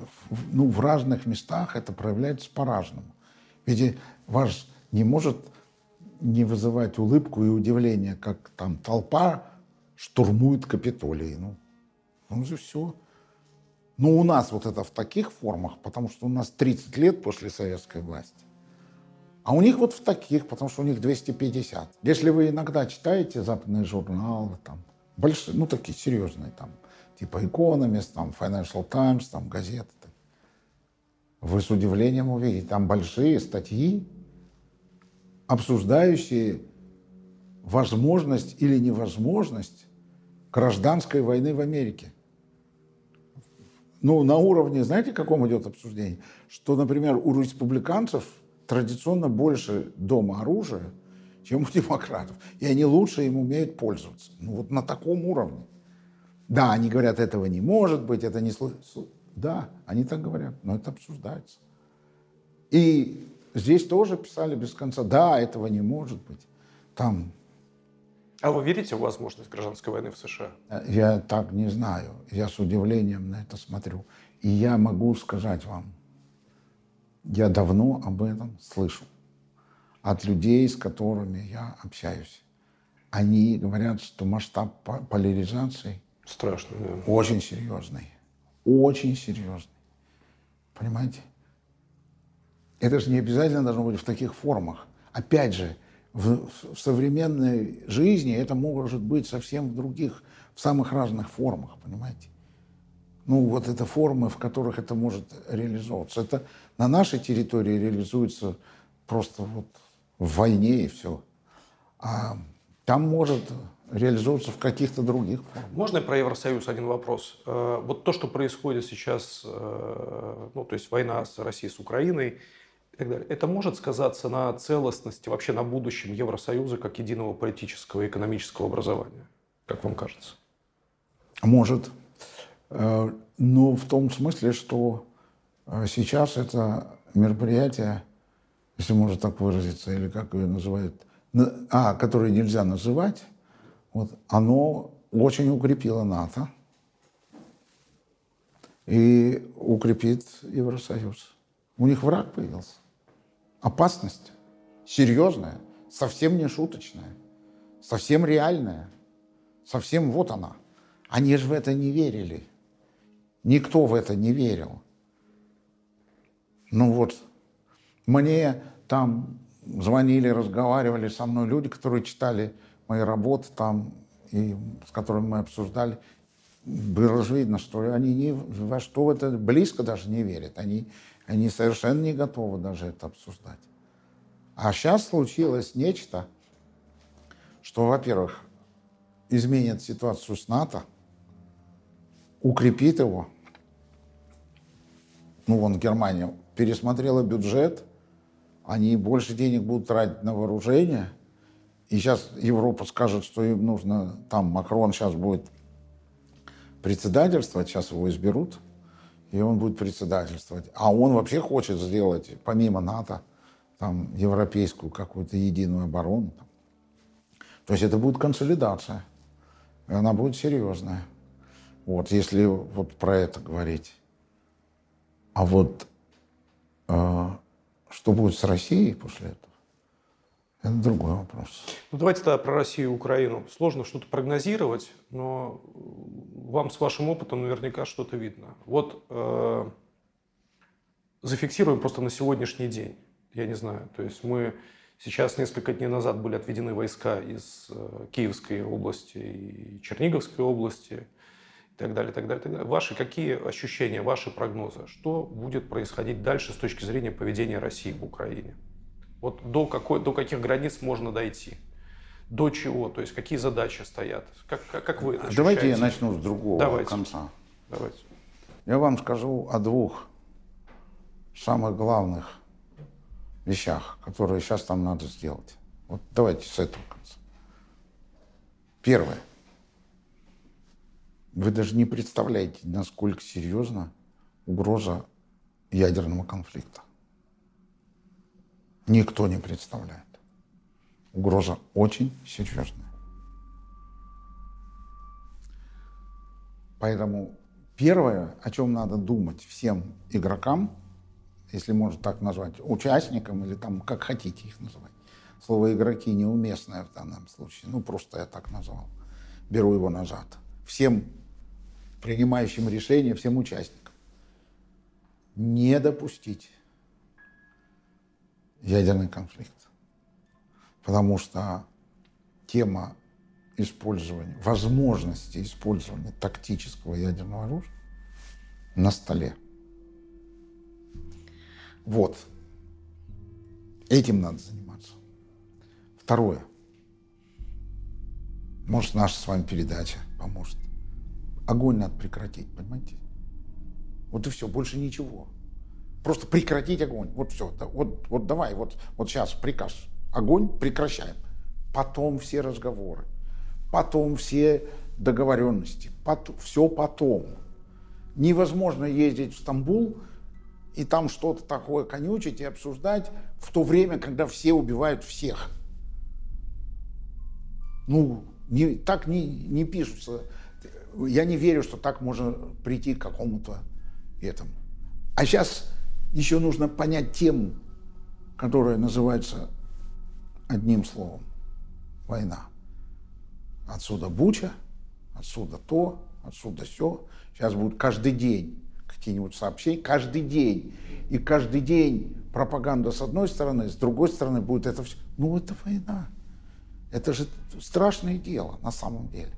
ну, в разных местах это проявляется по-разному. Ведь ваш не может не вызывать улыбку и удивление, как там толпа штурмует Капитолий. Ну, ну же все. Ну, у нас вот это в таких формах, потому что у нас 30 лет после советской власти. А у них вот в таких, потому что у них 250. Если вы иногда читаете западные журналы, там, большие, ну, такие серьезные, там, типа Economist, там, Financial Times, там, газеты, вы с удивлением увидите, там большие статьи обсуждающие возможность или невозможность гражданской войны в Америке. Ну, на уровне, знаете, каком идет обсуждение? Что, например, у республиканцев традиционно больше дома оружия, чем у демократов. И они лучше им умеют пользоваться. Ну, вот на таком уровне. Да, они говорят, этого не может быть, это не... Да, они так говорят, но это обсуждается. И Здесь тоже писали без конца, да, этого не может быть. Там. А вы верите в возможность гражданской войны в США? Э, я так не знаю. Я с удивлением на это смотрю. И я могу сказать вам, я давно об этом слышу от людей, с которыми я общаюсь. Они говорят, что масштаб поляризации страшный, да. очень серьезный. Очень серьезный. Понимаете? Это же не обязательно должно быть в таких формах. Опять же, в, в современной жизни это может быть совсем в других, в самых разных формах, понимаете? Ну, вот это формы, в которых это может реализовываться. Это на нашей территории реализуется просто вот в войне и все. А там может реализовываться в каких-то других формах. Можно про Евросоюз один вопрос? Э, вот то, что происходит сейчас, э, ну, то есть война с Россией, с Украиной, и так далее. Это может сказаться на целостности, вообще на будущем Евросоюза как единого политического и экономического образования, как вам кажется? Может. Э, но в том смысле, что э, сейчас это мероприятие, если можно так выразиться, или как ее называют, а, которое нельзя называть, вот, оно очень укрепило НАТО и укрепит Евросоюз. У них враг появился опасность серьезная, совсем не шуточная, совсем реальная, совсем вот она. Они же в это не верили. Никто в это не верил. Ну вот, мне там звонили, разговаривали со мной люди, которые читали мои работы там, и с которыми мы обсуждали. Было же видно, что они ни во что это близко даже не верят. Они они совершенно не готовы даже это обсуждать. А сейчас случилось нечто, что, во-первых, изменит ситуацию с НАТО, укрепит его. Ну, вон Германия пересмотрела бюджет, они больше денег будут тратить на вооружение. И сейчас Европа скажет, что им нужно, там Макрон сейчас будет председательствовать, сейчас его изберут – и он будет председательствовать. А он вообще хочет сделать, помимо НАТО, там, европейскую какую-то единую оборону. То есть это будет консолидация. И она будет серьезная. Вот, если вот про это говорить. А вот э, что будет с Россией после этого? Это другой вопрос. Ну, давайте тогда про Россию и Украину. Сложно что-то прогнозировать, но вам с вашим опытом наверняка что-то видно. Вот э, зафиксируем просто на сегодняшний день. Я не знаю. То есть мы сейчас несколько дней назад были отведены войска из э, Киевской области и Черниговской области и так далее, так далее, так далее. Ваши какие ощущения, ваши прогнозы? Что будет происходить дальше с точки зрения поведения России в Украине? Вот до, какой, до каких границ можно дойти? До чего? То есть какие задачи стоят? Как, как, как вы ощущаете? Давайте я начну с другого Давайте. конца. Давайте. Я вам скажу о двух самых главных вещах, которые сейчас там надо сделать. Вот давайте с этого конца. Первое. Вы даже не представляете, насколько серьезна угроза ядерного конфликта. Никто не представляет. Угроза очень серьезная. Поэтому первое, о чем надо думать всем игрокам, если можно так назвать, участникам или там как хотите их называть. Слово игроки неуместное в данном случае. Ну, просто я так назвал. Беру его назад. Всем принимающим решения, всем участникам. Не допустить ядерный конфликт. Потому что тема использования, возможности использования тактического ядерного оружия на столе. Вот. Этим надо заниматься. Второе. Может, наша с вами передача поможет. Огонь надо прекратить, понимаете? Вот и все, больше ничего. Просто прекратить огонь. Вот все. Вот, вот давай, вот, вот сейчас приказ. Огонь прекращаем. Потом все разговоры. Потом все договоренности. Потом, все потом. Невозможно ездить в Стамбул и там что-то такое конючить и обсуждать в то время, когда все убивают всех. Ну, не, так не, не пишутся. Я не верю, что так можно прийти к какому-то этому. А сейчас еще нужно понять тему, которая называется одним словом – война. Отсюда Буча, отсюда то, отсюда все. Сейчас будет каждый день какие-нибудь сообщения, каждый день. И каждый день пропаганда с одной стороны, с другой стороны будет это все. Ну, это война. Это же страшное дело на самом деле.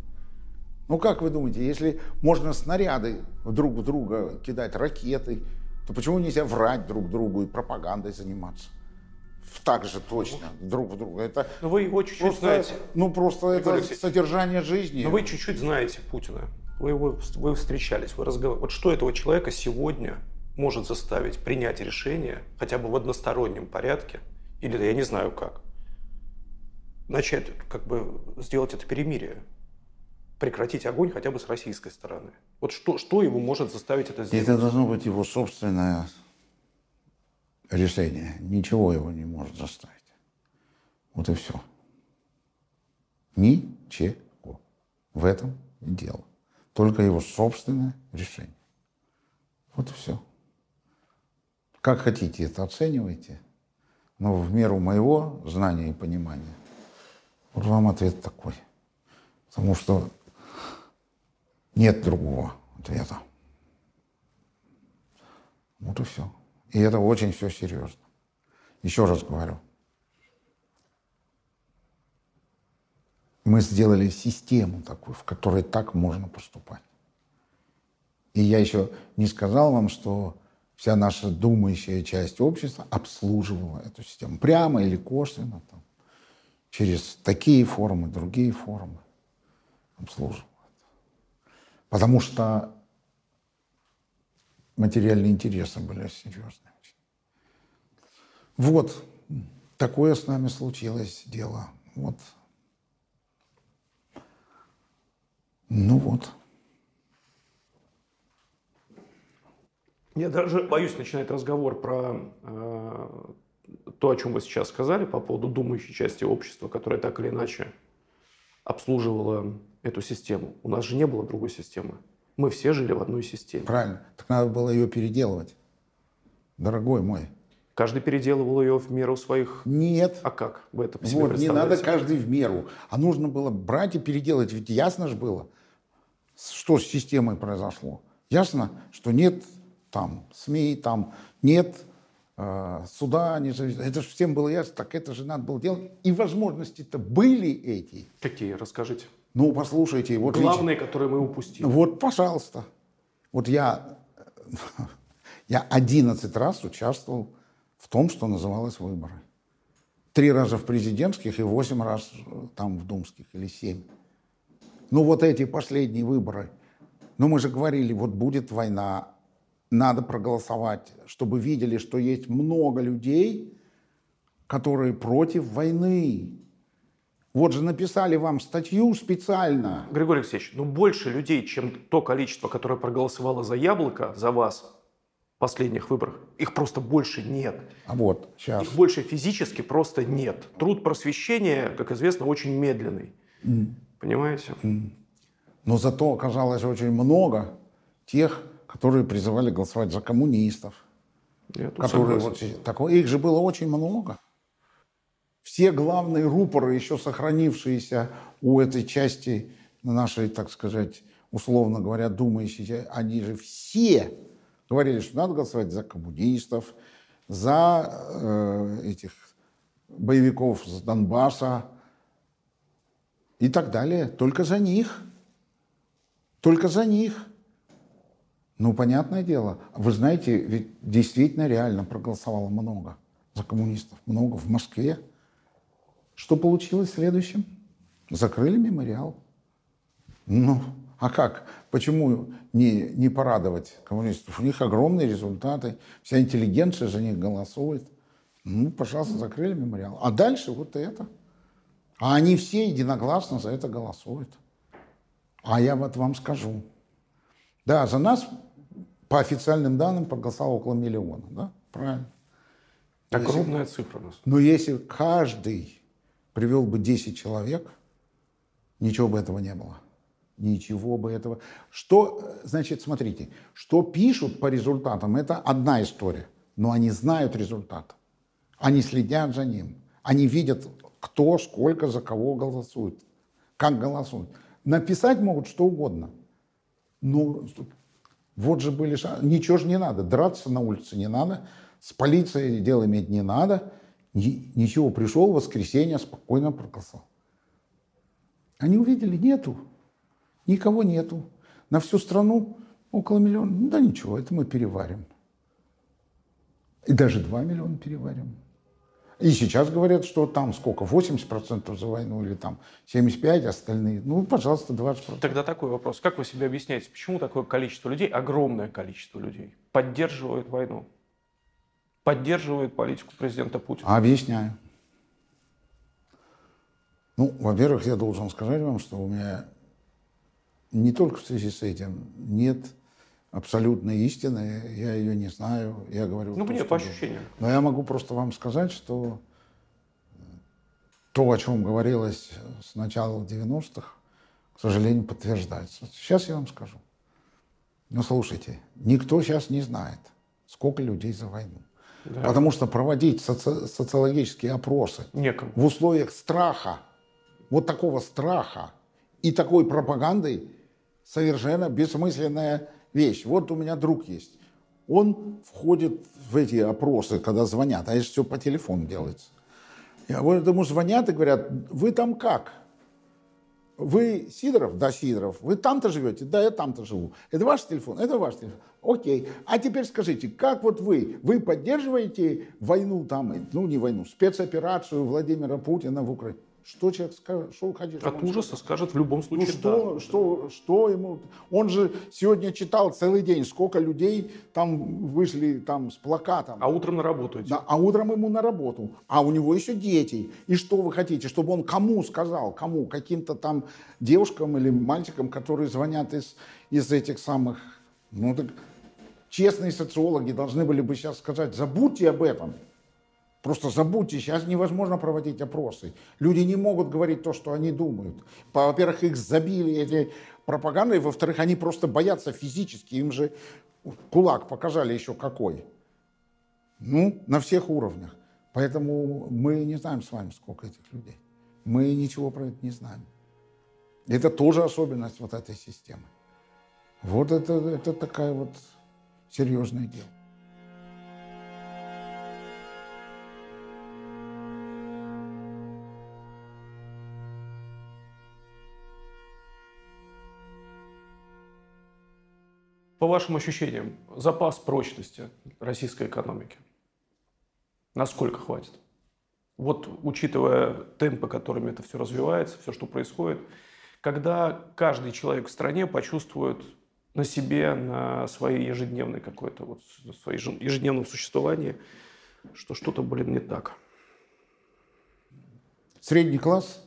Ну, как вы думаете, если можно снаряды друг в друга кидать, ракеты, то почему нельзя врать друг другу и пропагандой заниматься? так же точно друг в друга. Это Но вы его чуть-чуть просто, знаете. Ну, просто это Алексеевич, содержание жизни. Но вы чуть-чуть знаете Путина. Вы его вы встречались, вы разговаривали. Вот что этого человека сегодня может заставить принять решение, хотя бы в одностороннем порядке, или я не знаю как, начать как бы сделать это перемирие, прекратить огонь хотя бы с российской стороны. Вот что, что его может заставить это сделать? Это должно быть его собственное решение. Ничего его не может заставить. Вот и все. Ничего. В этом дело. Только его собственное решение. Вот и все. Как хотите это оценивайте, но в меру моего знания и понимания, вот вам ответ такой. Потому что нет другого ответа. Вот и все. И это очень все серьезно. Еще раз говорю. Мы сделали систему такую, в которой так можно поступать. И я еще не сказал вам, что вся наша думающая часть общества обслуживала эту систему. Прямо или косвенно, там, через такие формы, другие формы обслуживала. Потому что материальные интересы были серьезные. Вот, такое с нами случилось дело. Вот. Ну вот. Я даже боюсь начинать разговор про э, то, о чем вы сейчас сказали, по поводу думающей части общества, которая так или иначе обслуживала эту систему. У нас же не было другой системы. Мы все жили в одной системе. Правильно. Так надо было ее переделывать. Дорогой мой. Каждый переделывал ее в меру своих... Нет. А как вы это себе Вот, не надо каждый в меру. А нужно было брать и переделать. Ведь ясно же было, что с системой произошло. Ясно, что нет там СМИ, там нет э, суда, независимого. Это же всем было ясно, так это же надо было делать. И возможности-то были эти. Какие? Расскажите. Ну, послушайте, вот лично- Главные, которые мы упустили. Вот, пожалуйста. Вот я, я 11 раз участвовал в том, что называлось выборы. Три раза в президентских и восемь раз э, там в думских, или семь. Ну вот эти последние выборы. Ну мы же говорили, вот будет война, надо проголосовать, чтобы видели, что есть много людей, которые против войны. Вот же написали вам статью специально. Григорий Алексеевич, ну больше людей, чем то количество, которое проголосовало за яблоко, за вас, в последних выборах, их просто больше нет. А вот, сейчас. Их больше физически просто нет. Труд просвещения, как известно, очень медленный. Mm. Понимаете? Mm. Но зато оказалось очень много тех, которые призывали голосовать за коммунистов. Которые вот, такое, их же было очень много. Все главные рупоры, еще сохранившиеся у этой части нашей, так сказать, условно говоря, думающие, они же все говорили, что надо голосовать за коммунистов, за э, этих боевиков с Донбасса и так далее. Только за них. Только за них. Ну, понятное дело. Вы знаете, ведь действительно реально проголосовало много за коммунистов. Много в Москве. Что получилось следующим? Закрыли мемориал. Ну, а как? Почему не, не порадовать коммунистов? У них огромные результаты. Вся интеллигенция за них голосует. Ну, пожалуйста, закрыли мемориал. А дальше вот это. А они все единогласно за это голосуют. А я вот вам скажу. Да, за нас по официальным данным проголосовало около миллиона. Да? Правильно. Огромная если, цифра. Но если каждый привел бы 10 человек, ничего бы этого не было. Ничего бы этого. Что, значит, смотрите, что пишут по результатам, это одна история. Но они знают результат. Они следят за ним. Они видят, кто, сколько, за кого голосует, как голосуют. Написать могут что угодно. Но вот же были шансы. Ничего же не надо. Драться на улице не надо. С полицией дело иметь не надо. Ничего, пришел в воскресенье, спокойно проголосовал. Они увидели, нету. Никого нету. На всю страну около миллиона. Ну да ничего, это мы переварим. И даже 2 миллиона переварим. И сейчас говорят, что там сколько, 80% за войну или там 75, остальные, ну, пожалуйста, 20%. Тогда такой вопрос. Как вы себе объясняете, почему такое количество людей, огромное количество людей, поддерживает войну? Поддерживает политику президента Путина? Объясняю. Ну, во-первых, я должен сказать вам, что у меня не только в связи с этим нет абсолютной истины, я ее не знаю, я говорю... Ну, мне по ощущениям. Но я могу просто вам сказать, что то, о чем говорилось с начала 90-х, к сожалению, подтверждается. Сейчас я вам скажу. Ну, слушайте, никто сейчас не знает, сколько людей за войну. Да. Потому что проводить соци социологические опросы Некому. в условиях страха, вот такого страха и такой пропагандой совершенно бессмысленная вещь. Вот у меня друг есть. Он входит в эти опросы, когда звонят, а это все по телефону делается. Я вот ему звонят и говорят, вы там как? Вы Сидоров? Да, Сидоров. Вы там-то живете? Да, я там-то живу. Это ваш телефон? Это ваш телефон. Окей. А теперь скажите, как вот вы? Вы поддерживаете войну там, ну не войну, спецоперацию Владимира Путина в Украине? Что человек скажет, что хочешь? От ужаса скажет в любом случае ну, что, да. Что, что ему... Он же сегодня читал целый день, сколько людей там вышли там с плакатом. А утром на работу идти. Да, а утром ему на работу. А у него еще дети. И что вы хотите? Чтобы он кому сказал? Кому? Каким-то там девушкам или мальчикам, которые звонят из, из этих самых... Ну, так честные социологи должны были бы сейчас сказать, забудьте об этом. Просто забудьте, сейчас невозможно проводить опросы. Люди не могут говорить то, что они думают. Во-первых, их забили эти пропагандой, во-вторых, они просто боятся физически. Им же кулак показали еще какой. Ну, на всех уровнях. Поэтому мы не знаем с вами, сколько этих людей. Мы ничего про это не знаем. Это тоже особенность вот этой системы. Вот это, это такая вот серьезное дело. По вашим ощущениям, запас прочности российской экономики, насколько хватит? Вот учитывая темпы, которыми это все развивается, все, что происходит, когда каждый человек в стране почувствует на себе, на своей ежедневной какой-то, вот, своей ежедневном существовании, что что-то, блин, не так. Средний класс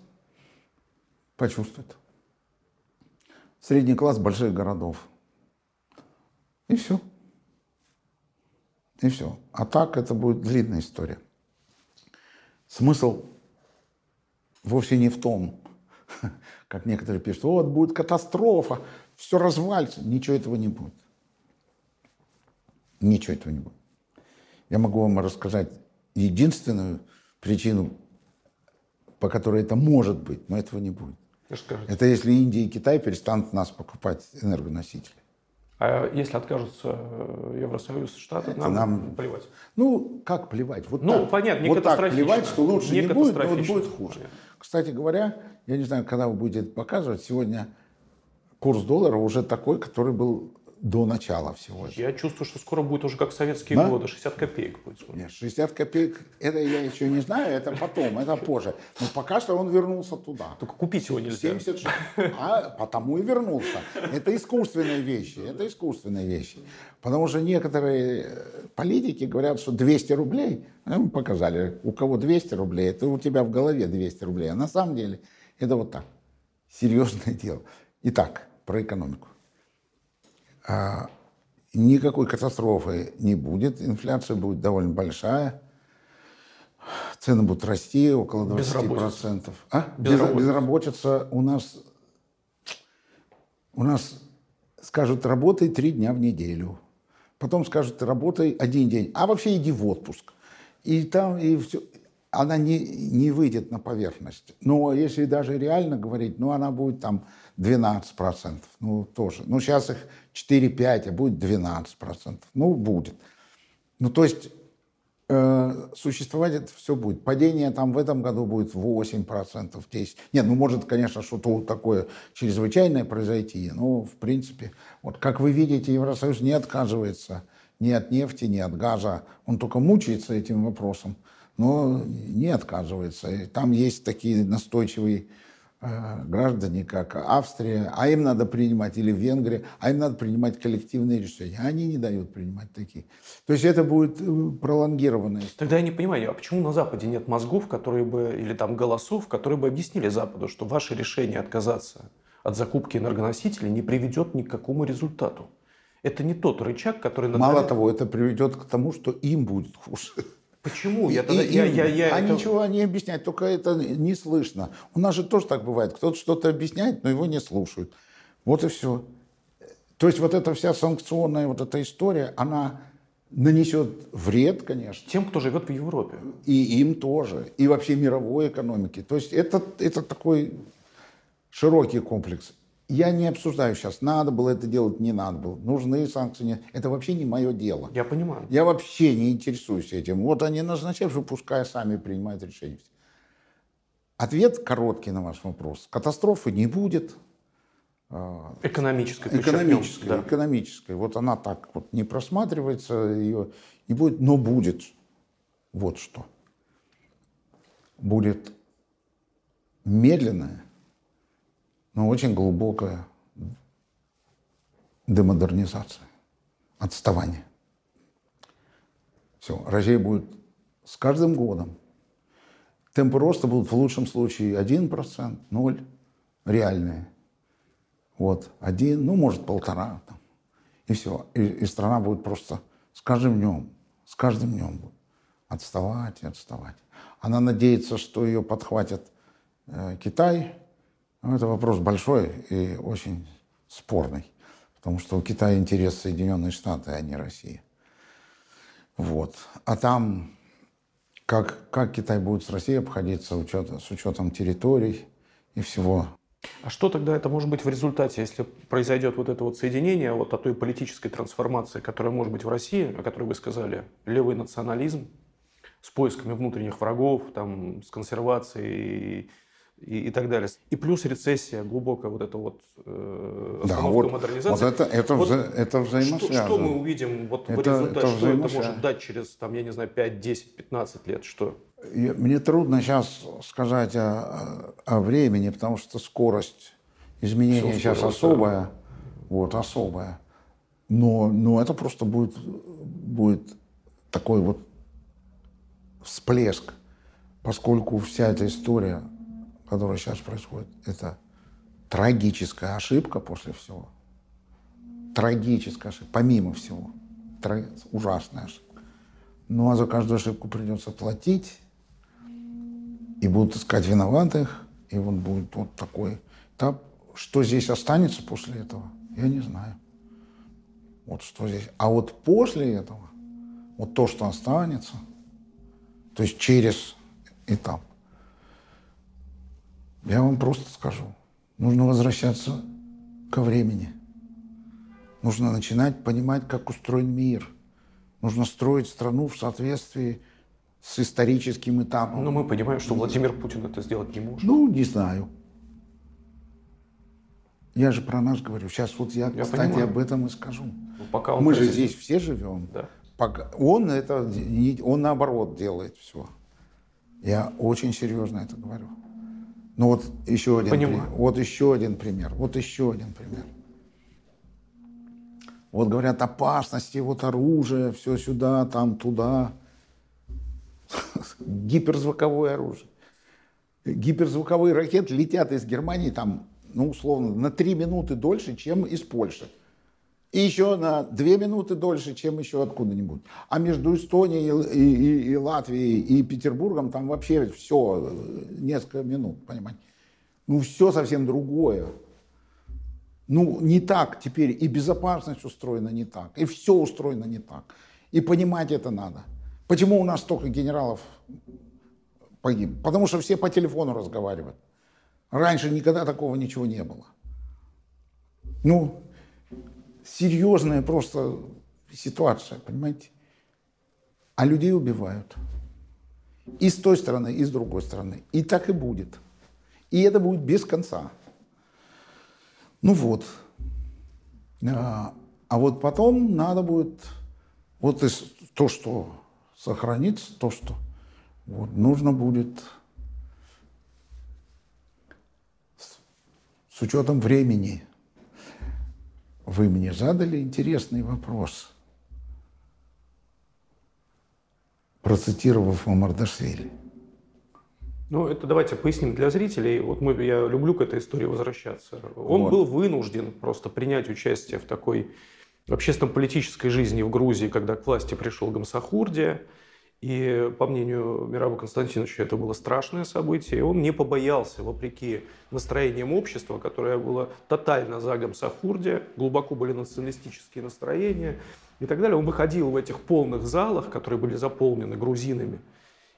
почувствует. Средний класс больших городов. И все. И все. А так это будет длинная история. Смысл вовсе не в том, как некоторые пишут, вот будет катастрофа, все развалится. Ничего этого не будет. Ничего этого не будет. Я могу вам рассказать единственную причину, по которой это может быть, но этого не будет. Это если Индия и Китай перестанут нас покупать энергоносители. А если откажутся э, Евросоюз, Штаты, нам, нам- плевать. Ну, как плевать? Вот Ну, так, понятно, не вот так плевать, что лучше Не не, будет, но вот будет хуже. Кстати говоря, я не знаю, когда вы будете это показывать, сегодня курс доллара уже такой, который был до начала всего этого. Я чувствую, что скоро будет уже как советские Да? годы, 60 копеек будет. скоро. Нет, 60 копеек, это я еще не знаю, это потом, это позже. Но пока что он вернулся туда. Только купить его нельзя. 76. А потому и вернулся. Это искусственные вещи. Это искусственные вещи. Потому что некоторые э, политики говорят, что 200 рублей, а мы показали, у кого 200 рублей, это у тебя в голове 200 рублей. А на самом деле это вот так. Серьезное дело. Итак, про экономику. А, никакой катастрофы не будет. Инфляция будет довольно большая. Цены будут расти около 20%. Безработица. А? Безработица. Без- Безработица у нас, у нас скажут, работай три дня в неделю. Потом скажут, работай один день. А вообще иди в отпуск. И там, и все. Она не, не выйдет на поверхность. Но если даже реально говорить, ну, она будет там 12%. Ну, тоже. Ну, сейчас их 4-5, а будет 12%. Ну, будет. Ну, то есть э, существовать это все будет. Падение там в этом году будет 8%, 10%. Нет, ну может, конечно, что-то такое чрезвычайное произойти. Но, в принципе, вот как вы видите, Евросоюз не отказывается ни от нефти, ни от газа. Он только мучается этим вопросом, но не отказывается. И там есть такие настойчивые граждане, как Австрия, а им надо принимать, или Венгрия, а им надо принимать коллективные решения. Они не дают принимать такие. То есть это будет э, пролонгированная история. Тогда я не понимаю, а почему на Западе нет мозгов, которые бы, или там голосов, которые бы объяснили Западу, что ваше решение отказаться от закупки энергоносителей не приведет ни к какому результату? Это не тот рычаг, который... Мало надавит- того, это приведет к тому, что им будет хуже. Почему? Я тогда... и я, я, я а это- ничего не объяснять, только это не слышно. У нас же тоже так бывает. Кто-то что-то объясняет, но его не слушают. Вот и все. То есть вот эта вся санкционная вот эта история, она нанесет вред, конечно, Тем, кто живет в Европе. и им тоже, и вообще мировой экономике. То есть это, это такой широкий комплекс. Я не обсуждаю сейчас, надо было это делать, не надо было, нужны санкции, нет. Это вообще не мое дело. Я понимаю. Я вообще не интересуюсь этим. Вот они назначают, что пускай сами принимают решения. Ответ короткий на ваш вопрос. Катастрофы не будет. Экономической. подчеркнем. Экономической, Да. экономической. Вот она так вот не просматривается, ее не будет, но будет. Вот что. Будет медленная, но очень глубокая демодернизация, отставание. Все, рожей будет с каждым годом. Темпы роста будут в лучшем случае 1%, 0, реальные. Вот, один, ну, может, полтора. Там. И все. И, и страна будет просто с каждым днем, с каждым днем будет отставать и отставать. Она надеется, что ее подхватит э, Китай. Но это вопрос большой и очень спорный. Потому что у Китая интерес Соединенные Штаты, а не Россия. Вот. А там, как, как Китай будет с Россией обходиться учет- с учетом территорий и всего А что тогда это может быть в результате, если произойдет вот это вот соединение вот от той политической трансформации, которая может быть в России, о которой вы сказали, левый национализм с поисками внутренних врагов, там, с консервацией и, и так далее. И плюс рецессия, глубокая вот эта вот э, Да, вот, модернизации. вот это, это, Вот вза- это Что, взаимосвязано. что мы увидим вот в Это- результате? это что это может дать через, там, я не знаю, 5, 10, 15 лет? Что? Мне трудно сейчас сказать о, о- времени, потому что скорость изменения Всё сейчас особая. Вот, особая. Но, но это просто будет, будет такой вот всплеск, поскольку вся эта история, которая сейчас происходит, это трагическая ошибка после всего. Трагическая ошибка, помимо всего. Ужасная ошибка. Ну а за каждую ошибку придется платить, и будут искать виноватых, и вот будет вот такой этап. Что здесь останется после этого, я не знаю. Вот что здесь. А вот после этого, вот то, что останется, то есть через этап, я вам просто скажу, нужно возвращаться ко времени. Нужно начинать понимать, как устроен мир. Нужно строить страну в соответствии с историческим этапом. Но мы понимаем, что Владимир Путин это сделать не может. Ну, не знаю. Я же про нас говорю. Сейчас вот я, я кстати, понимаю. об этом и скажу. Ну, пока мы же здесь все живем. Да. Пока он это, он наоборот делает все. Я очень серьезно это говорю. Ну вот еще один, Понимаю. пример. вот еще один пример, вот еще один пример. Вот говорят опасности, вот оружие, все сюда, там, туда. Гиперзвуковое оружие. Гиперзвуковые ракеты летят из Германии там, ну, условно, на три минуты дольше, чем из Польши. И еще на две минуты дольше, чем еще откуда-нибудь. А между Эстонией и, и, и Латвией и Петербургом там вообще все несколько минут, понимаете. Ну, все совсем другое. Ну, не так теперь. И безопасность устроена не так. И все устроено не так. И понимать это надо. Почему у нас столько генералов погиб? Потому что все по телефону разговаривают. Раньше никогда такого ничего не было. Ну, серьезная просто ситуация, понимаете? А людей убивают. И с той стороны, и с другой стороны. И так и будет. И это будет без конца. Ну вот. А, а вот потом надо будет вот из, то, что сохранится, то, что вот, нужно будет с, с учетом времени – вы мне задали интересный вопрос, процитировав Мамардашвили. Ну, это давайте поясним для зрителей. Вот мы, я люблю к этой истории возвращаться. Он вот. был вынужден просто принять участие в такой общественно-политической жизни в Грузии, когда к власти пришел Гамсахурдия. И, по мнению Мираба Константиновича, это было страшное событие. И он не побоялся, вопреки настроениям общества, которое было тотально за Гамсахурде, глубоко были националистические настроения и так далее. Он выходил в этих полных залах, которые были заполнены грузинами,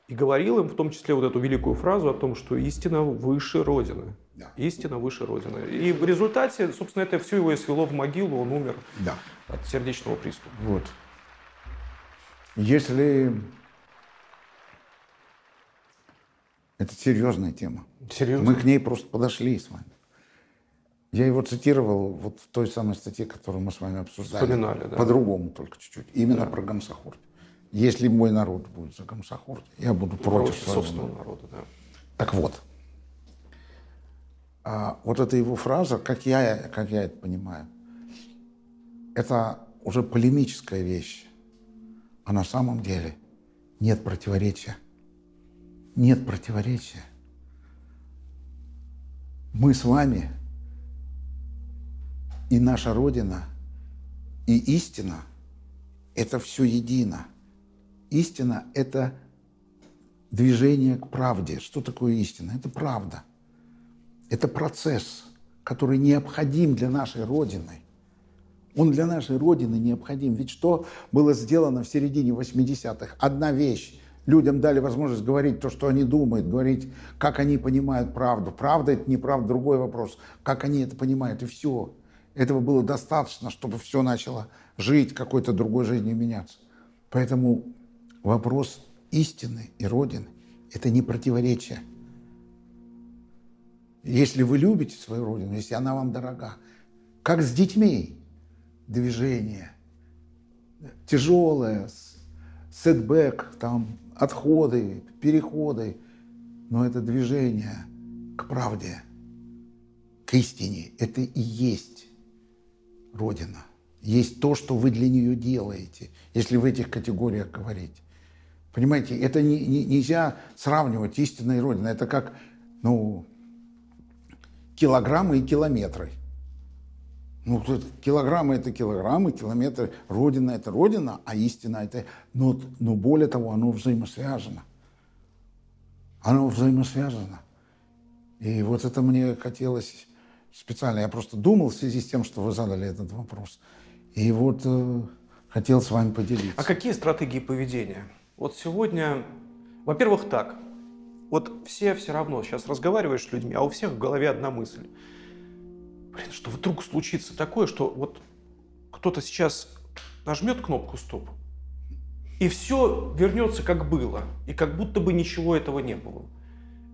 и говорил им в том числе вот эту великую фразу о том, что истина выше Родины. Да. Истина выше Родины. И в результате, собственно, это все его и свело в могилу, он умер да. от сердечного приступа. Вот. Если Это серьезная тема. Серьезно? Мы к ней просто подошли с вами. Я его цитировал вот в той самой статье, которую мы с вами обсуждали. Вспоминали, да. По-другому только чуть-чуть. Именно да. про Гамсахурд. Если мой народ будет за Гамсахурд, я буду против, против собственного народа. Да. Так вот. А, вот эта его фраза, как я, как я это понимаю, это уже полемическая вещь. А на самом деле нет противоречия нет противоречия. Мы с вами и наша Родина, и истина – это все едино. Истина – это движение к правде. Что такое истина? Это правда. Это процесс, который необходим для нашей Родины. Он для нашей Родины необходим. Ведь что было сделано в середине 80-х? Одна вещь людям дали возможность говорить то, что они думают, говорить, как они понимают правду. Правда это неправда, другой вопрос, как они это понимают, и все. Этого было достаточно, чтобы все начало жить, какой-то другой жизнью меняться. Поэтому вопрос истины и Родины – это не противоречие. Если вы любите свою Родину, если она вам дорога, как с детьми, движение тяжелое, setback, там, отходы, переходы, но это движение к правде, к истине. Это и есть Родина. Есть то, что вы для нее делаете, если в этих категориях говорить. Понимаете, это не, не, нельзя сравнивать истинной Родиной. Это как, ну, килограммы и километры. Ну, килограммы это килограммы, километры. Родина это родина, а истина это... Но, но более того, оно взаимосвязано. Оно взаимосвязано. И вот это мне хотелось специально. Я просто думал в связи с тем, что вы задали этот вопрос. И вот э, хотел с вами поделиться. А какие стратегии поведения? Вот сегодня, во-первых, так. Вот все все равно сейчас разговариваешь с людьми, а у всех в голове одна мысль – блин, что вдруг случится такое, что вот кто-то сейчас нажмет кнопку стоп, и все вернется как было, и как будто бы ничего этого не было.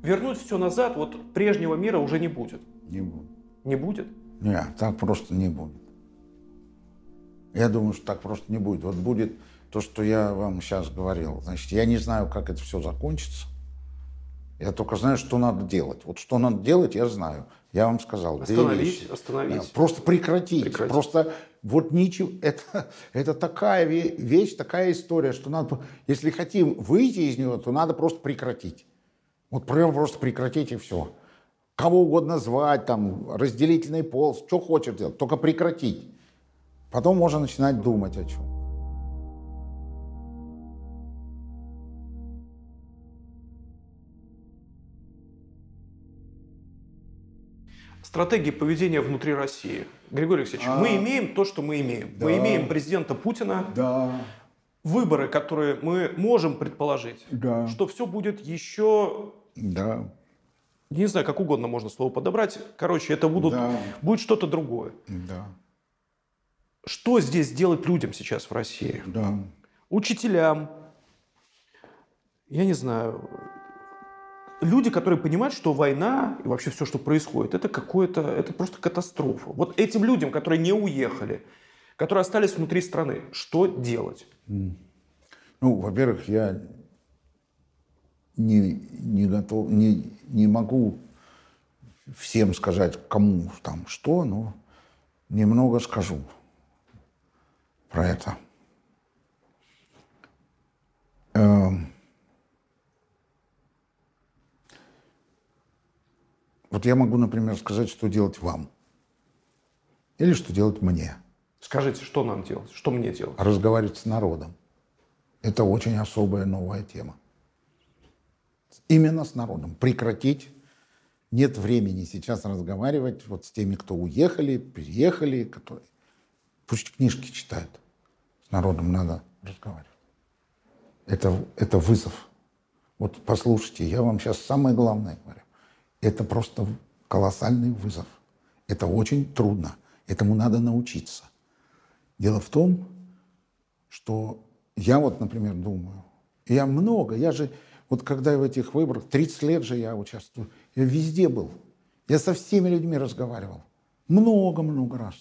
Вернуть все назад, вот прежнего мира уже не будет. Не будет. Не будет? Нет, так просто не будет. Я думаю, что так просто не будет. Вот будет то, что я вам сейчас говорил. Значит, я не знаю, как это все закончится. Я только знаю, что надо делать. Вот что надо делать, я знаю. Я вам сказал. Остановить, остановить. Да, просто прекратить. прекратить. Просто вот ничего. Это, это такая вещь, такая история, что надо, если хотим выйти из нее, то надо просто прекратить. Вот прям просто прекратить и все. Кого угодно звать, там, разделительный пол, что хочешь делать, только прекратить. Потом можно начинать думать о чем. Стратегии поведения внутри России. Григорий Алексеевич, а... мы имеем то, что мы имеем. Да. Мы имеем президента Путина. Да. Выборы, которые мы можем предположить, да. что все будет еще... Да. Не знаю, как угодно можно слово подобрать. Короче, это будут, да. будет что-то другое. Да. Что здесь делать людям сейчас в России? Да. Учителям, я не знаю, люди, которые понимают, что война и вообще все, что происходит, это какое-то, это просто катастрофа. Вот этим людям, которые не уехали, которые остались внутри страны, что делать? Ну, во-первых, я не, не готов, не, не могу всем сказать, кому там что, но немного скажу про это. Эм, Вот я могу, например, сказать, что делать вам. Или что делать мне. Скажите, что нам делать? Что мне делать? Разговаривать с народом. Это очень особая новая тема. Именно с народом. Прекратить. Нет времени сейчас разговаривать вот с теми, кто уехали, переехали, которые... Пусть книжки читают. С народом надо разговаривать. Это, это вызов. Вот послушайте, я вам сейчас самое главное говорю. Это просто колоссальный вызов. Это очень трудно. Этому надо научиться. Дело в том, что я вот, например, думаю, я много, я же, вот когда я в этих выборах, 30 лет же я участвую, я везде был. Я со всеми людьми разговаривал. Много-много раз.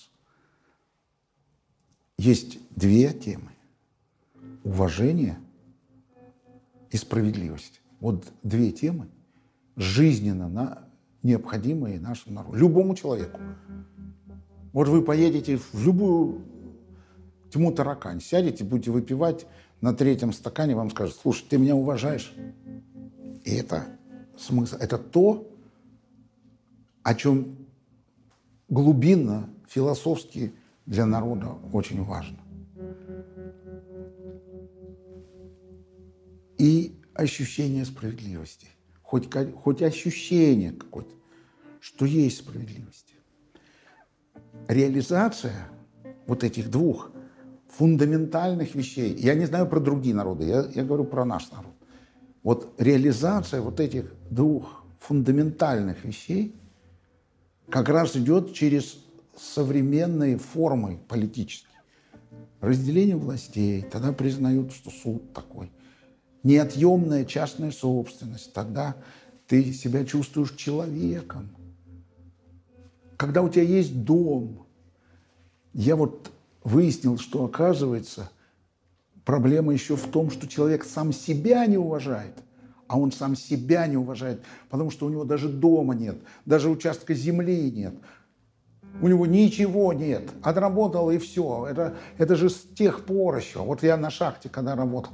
Есть две темы. Уважение и справедливость. Вот две темы, жизненно на, необходимые нашему народу, любому человеку. Вот вы поедете в любую тьму таракань, сядете, будете выпивать, на третьем стакане вам скажут, слушай, ты меня уважаешь. И это смысл, это то, о чем глубинно, философски для народа очень важно. И ощущение справедливости хоть, хоть ощущение какое-то, что есть справедливость. Реализация вот этих двух фундаментальных вещей, я не знаю про другие народы, я, я говорю про наш народ. Вот реализация вот этих двух фундаментальных вещей как раз идет через современные формы политические. Разделение властей, тогда признают, что суд такой – неотъемная частная собственность, тогда ты себя чувствуешь человеком. Когда у тебя есть дом, я вот выяснил, что оказывается проблема еще в том, что человек сам себя не уважает, а он сам себя не уважает, потому что у него даже дома нет, даже участка земли нет, у него ничего нет, отработал и все. Это, это же с тех пор еще. Вот я на шахте, когда работал,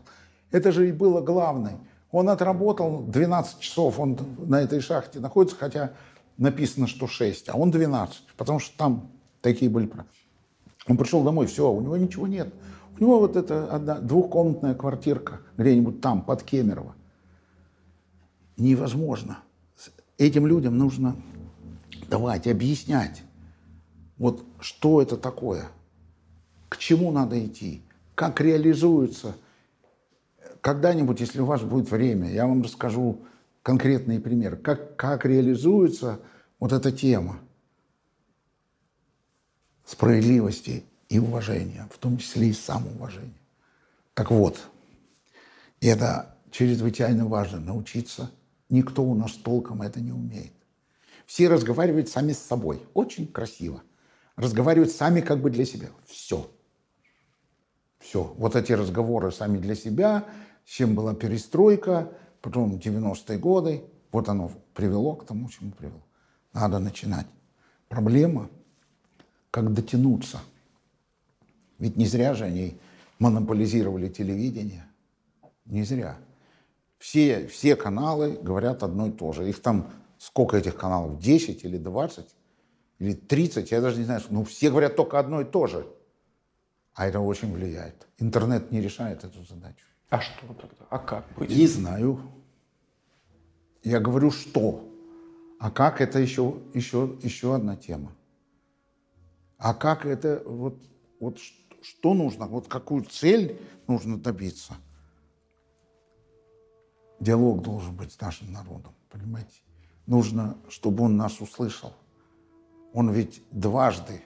это же и было главное. Он отработал 12 часов, он на этой шахте находится, хотя написано, что 6, а он 12, потому что там такие были... Он пришел домой, все, у него ничего нет. У него вот эта одна, двухкомнатная квартирка где-нибудь там, под Кемерово. Невозможно. Этим людям нужно давать, объяснять, вот что это такое, к чему надо идти, как реализуется. Когда-нибудь, если у вас будет время, я вам расскажу конкретные примеры, как, как реализуется вот эта тема справедливости и уважения, в том числе и самоуважения. Так вот, это чрезвычайно важно научиться. Никто у нас толком это не умеет. Все разговаривают сами с собой. Очень красиво. Разговаривают сами как бы для себя. Все. Все. Вот эти разговоры сами для себя, с чем была перестройка, потом 90-е годы. Вот оно привело к тому, чему привело. Надо начинать. Проблема, как дотянуться. Ведь не зря же они монополизировали телевидение. Не зря. Все, все каналы говорят одно и то же. Их там сколько этих каналов? 10 или 20? Или 30? Я даже не знаю. Ну, все говорят только одно и то же. А это очень влияет. Интернет не решает эту задачу. А что тогда? А как быть? Не знаю. Я говорю, что. А как это еще, еще, еще одна тема. А как это, вот, вот что нужно, вот какую цель нужно добиться. Диалог должен быть с нашим народом, понимаете? Нужно, чтобы он нас услышал. Он ведь дважды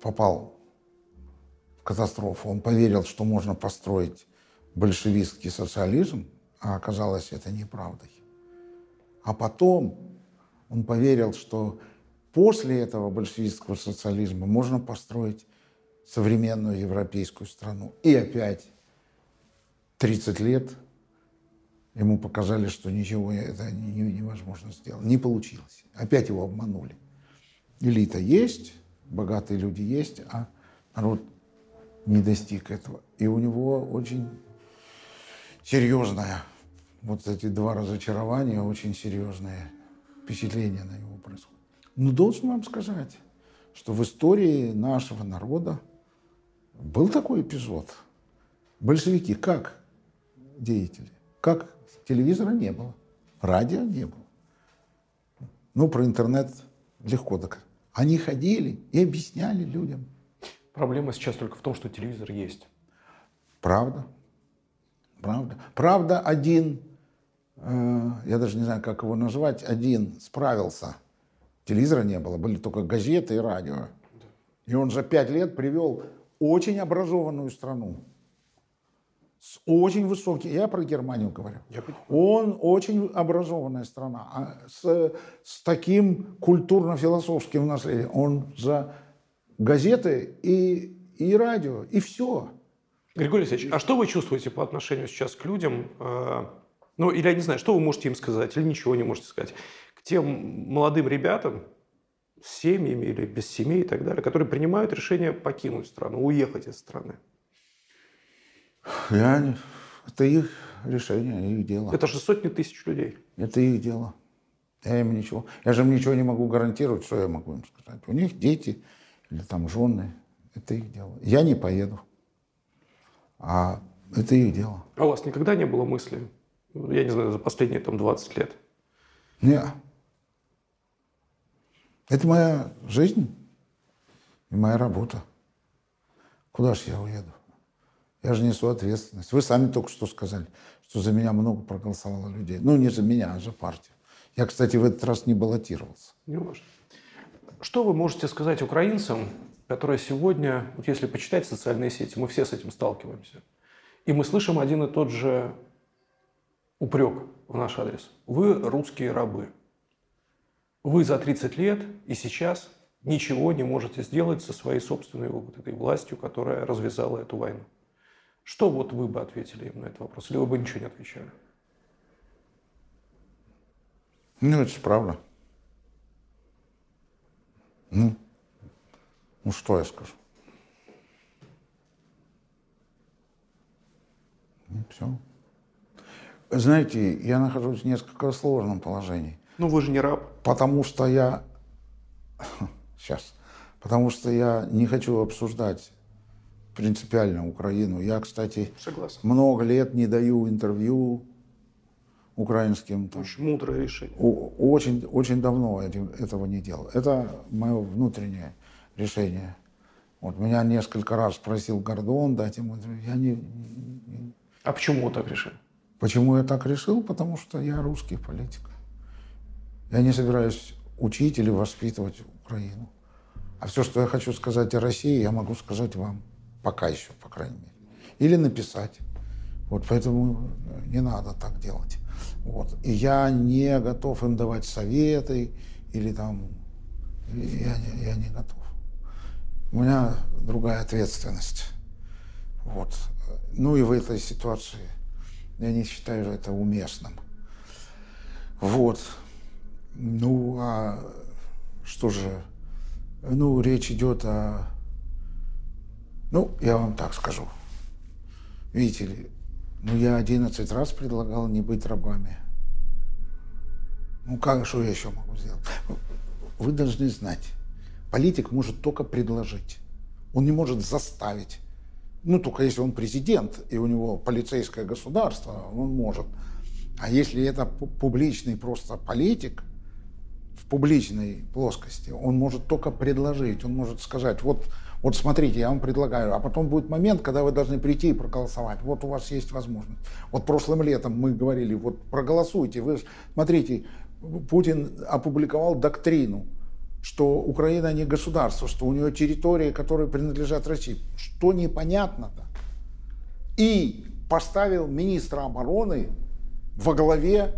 попал в катастрофу. Он поверил, что можно построить большевистский социализм, а оказалось это неправдой. А потом он поверил, что после этого большевистского социализма можно построить современную европейскую страну. И опять 30 лет ему показали, что ничего это невозможно сделать. Не получилось. Опять его обманули. Элита есть, богатые люди есть, а народ не достиг этого. И у него очень серьезное, вот эти два разочарования, очень серьезное впечатление на него происходит. Но должен вам сказать, что в истории нашего народа был такой эпизод. Большевики как деятели? Как телевизора не было, радио не было. Ну, про интернет легко доказать. Они ходили и объясняли людям. Проблема сейчас только в том, что телевизор есть. Правда. Правда. Правда, один, э, я даже не знаю, как его назвать, один справился. Телевизора не было, были только газеты и радио. И он за пять лет привел очень образованную страну. С очень высоким, я про Германию говорю. Я он очень образованная страна, а с, с таким культурно-философским наследием. Он за газеты и, и радио, и все. Григорий Алексеевич, а что вы чувствуете по отношению сейчас к людям? Э, ну, или я не знаю, что вы можете им сказать, или ничего не можете сказать. К тем молодым ребятам, с семьями или без семей и так далее, которые принимают решение покинуть страну, уехать из страны? Я... Это их решение, их дело. Это же сотни тысяч людей. Это их дело. Я им ничего... Я же им ничего не могу гарантировать, что я могу им сказать. У них дети или там жены. Это их дело. Я не поеду. А это их дело. А у вас никогда не было мысли, я не знаю, за последние там 20 лет? Нет. Это моя жизнь и моя работа. Куда же я уеду? Я же несу ответственность. Вы сами только что сказали, что за меня много проголосовало людей. Ну, не за меня, а за партию. Я, кстати, в этот раз не баллотировался. Не важно. Что вы можете сказать украинцам, которые сегодня, вот если почитать социальные сети, мы все с этим сталкиваемся, и мы слышим один и тот же упрек в наш адрес. Вы русские рабы. Вы за 30 лет и сейчас ничего не можете сделать со своей собственной вот этой властью, которая развязала эту войну. Что вот вы бы ответили им на этот вопрос? Или вы бы ничего не отвечали? Ну, это правда. Ну, ну что я скажу? Ну, все. Знаете, я нахожусь в несколько сложном положении. Ну, вы же не раб. Потому что я... Сейчас. Потому что я не хочу обсуждать принципиально Украину. Я, кстати, Согласен. много лет не даю интервью украинским. Там, Очень мудрое решение. Очень, очень давно этим- этого не делал. Это мое внутреннее решение. Вот меня несколько раз просил Гордон дать ему. Я не, не- А почему так решили? Почему я так решил? Потому что я русский политик. Я не собираюсь учить или воспитывать Украину. А все, что я хочу сказать о России, я могу сказать вам. Пока еще, по крайней мере. Или написать. Вот поэтому не надо так делать. Вот. И я не готов им давать советы или там... Я, я не готов. У меня другая ответственность. Вот. Ну и в этой ситуации я не считаю это уместным. Вот. Ну, а что же? Ну, речь идет о... Ну, я вам так скажу. Видите ли, ну, я 11 раз предлагал не быть рабами. Ну, как, что я еще могу сделать? Вы должны знать, политик может только предложить. Он не может заставить. Ну, только если он президент, и у него полицейское государство, он может. А если это пу- публичный просто политик, в публичной плоскости, он может только предложить, он может сказать, вот, вот смотрите, я вам предлагаю, а потом будет момент, когда вы должны прийти и проголосовать. Вот у вас есть возможность. Вот прошлым летом мы говорили, вот проголосуйте, вы смотрите, Путин опубликовал доктрину, что Украина не государство, что у нее территории, которые принадлежат России. Что непонятно-то? И поставил министра обороны во главе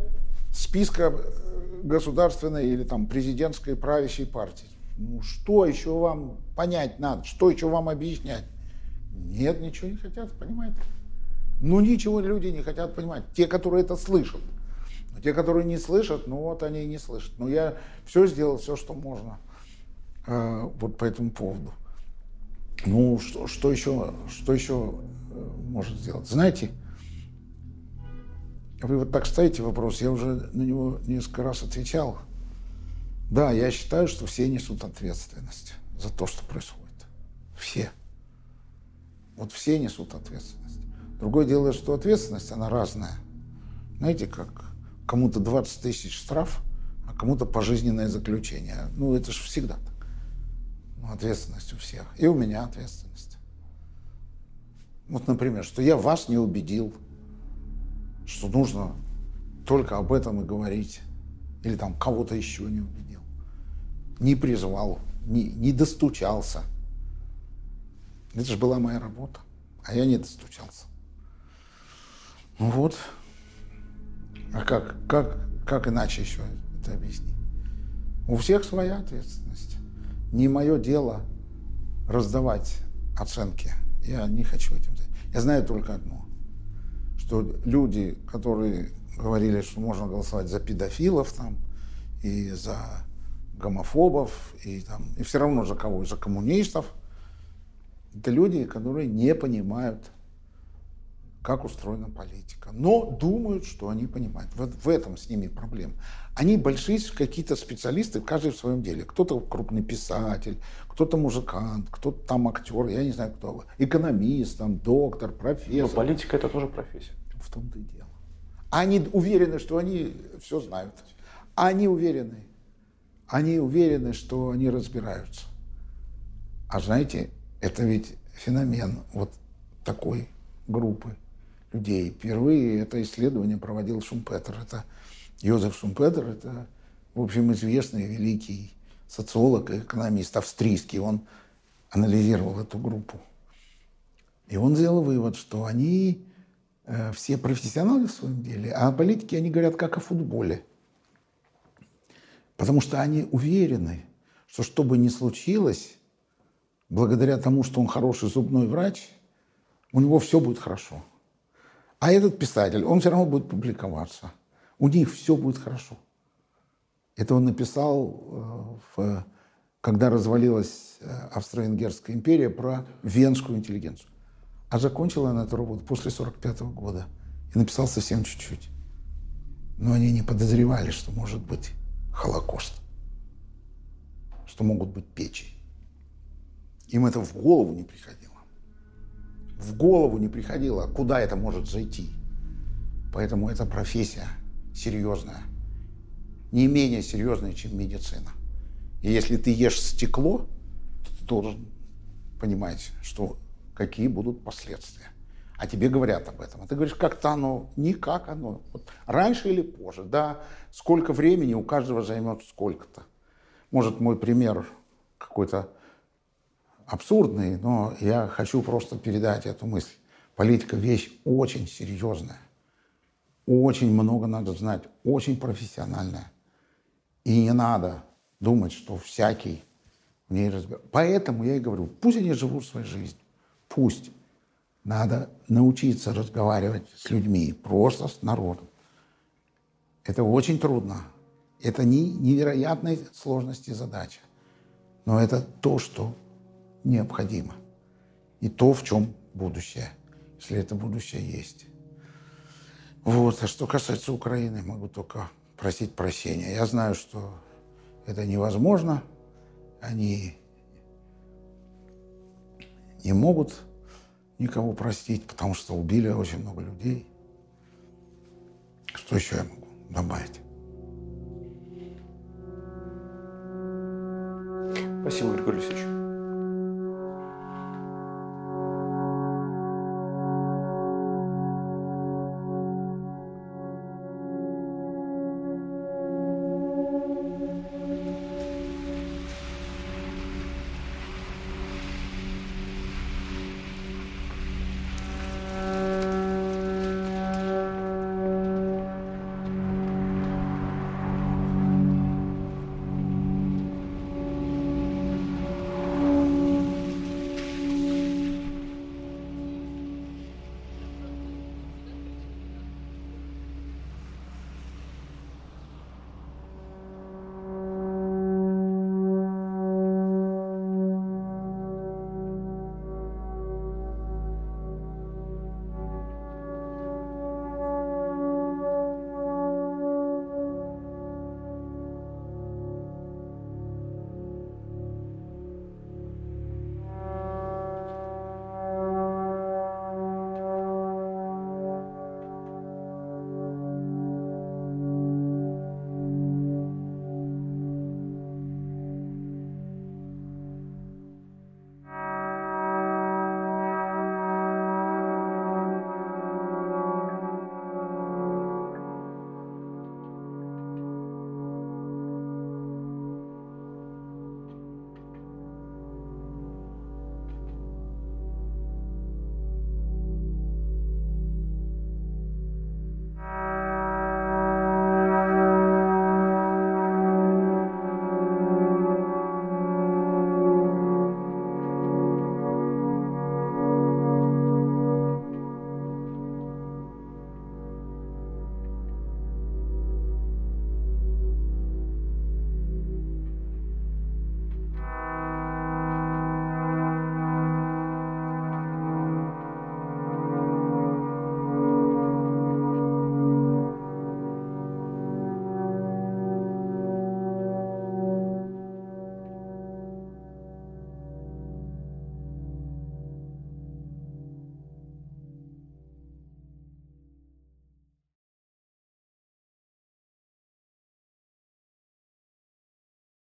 списка э, государственной или там президентской правящей партии. Ну что еще вам понять надо? Что еще вам объяснять? Нет, ничего не хотят, понимаете? Ну ничего люди не хотят понимать. Те, которые это слышат. Но те, которые не слышат, ну вот они и не слышат. Но я все сделал, все, что можно э, вот по этому поводу. Ну, что, что еще, что еще э, может сделать? Знаете, вы вот так ставите вопрос, я уже на него несколько раз отвечал. Да, я считаю, что все несут ответственность за то, что происходит. Все. Вот все несут ответственность. Другое дело, что ответственность, она разная. Знаете, как кому-то 20 тысяч штраф, а кому-то пожизненное заключение. Ну, это же всегда так. Ну, ответственность у всех. И у меня ответственность. Вот, например, что я вас не убедил, что нужно только об этом и говорить. Или там кого-то еще не убедил. Не призвал, не, не достучался. Это же была моя работа. А я не достучался. Ну вот. А как, как, как иначе еще это объяснить? У всех своя ответственность. Не мое дело раздавать оценки. Я не хочу этим заниматься. Я знаю только одно, что люди, которые говорили, что можно голосовать за педофилов там, и за гомофобов, и, там, и все равно за кого? За коммунистов. Это люди, которые не понимают, как устроена политика, но думают, что они понимают. Вот в этом с ними проблема. Они большие какие-то специалисты, каждый в своем деле. Кто-то крупный писатель, кто-то музыкант, кто-то там актер, я не знаю кто. Экономист, там, доктор, Но профессор. политика это тоже профессия. В том-то и дело. Они уверены, что они все знают. Они уверены. Они уверены, что они разбираются. А знаете, это ведь феномен вот такой группы людей. Впервые это исследование проводил Шумпетер. Это Йозеф Шумпетер, это, в общем, известный великий социолог и экономист австрийский. Он анализировал эту группу. И он сделал вывод, что они э, все профессионалы в своем деле, а о политике они говорят как о футболе. Потому что они уверены, что что бы ни случилось, благодаря тому, что он хороший зубной врач, у него все будет хорошо. А этот писатель, он все равно будет публиковаться. У них все будет хорошо. Это он написал, э, в, когда развалилась э, Австро-Венгерская империя, про венскую интеллигенцию. А закончил он эту работу после 45 года. И написал совсем чуть-чуть. Но они не подозревали, что может быть Холокост. Что могут быть печи. Им это в голову не приходило. В голову не приходило, куда это может зайти. Поэтому эта профессия серьезная. Не менее серьезная, чем медицина. И если ты ешь стекло, то ты должен понимать, что какие будут последствия. А тебе говорят об этом. А ты говоришь, как-то оно, никак оно. Вот раньше или позже, да, сколько времени у каждого займет сколько-то. Может, мой пример какой-то абсурдный, но я хочу просто передать эту мысль. Политика – вещь очень серьезная. Очень много надо знать, очень профессиональная. И не надо думать, что всякий в ней разбирается. Поэтому я и говорю, пусть они живут своей жизнью. Пусть. Надо научиться разговаривать с людьми, просто с народом. Это очень трудно. Это не невероятной сложности задача. Но это то, что необходимо. И то, в чем будущее, если это будущее есть. Вот. А что касается Украины, могу только просить прощения. Я знаю, что это невозможно. Они не могут никого простить, потому что убили очень много людей. Что еще я могу добавить? Спасибо, Григорий Алексеевич.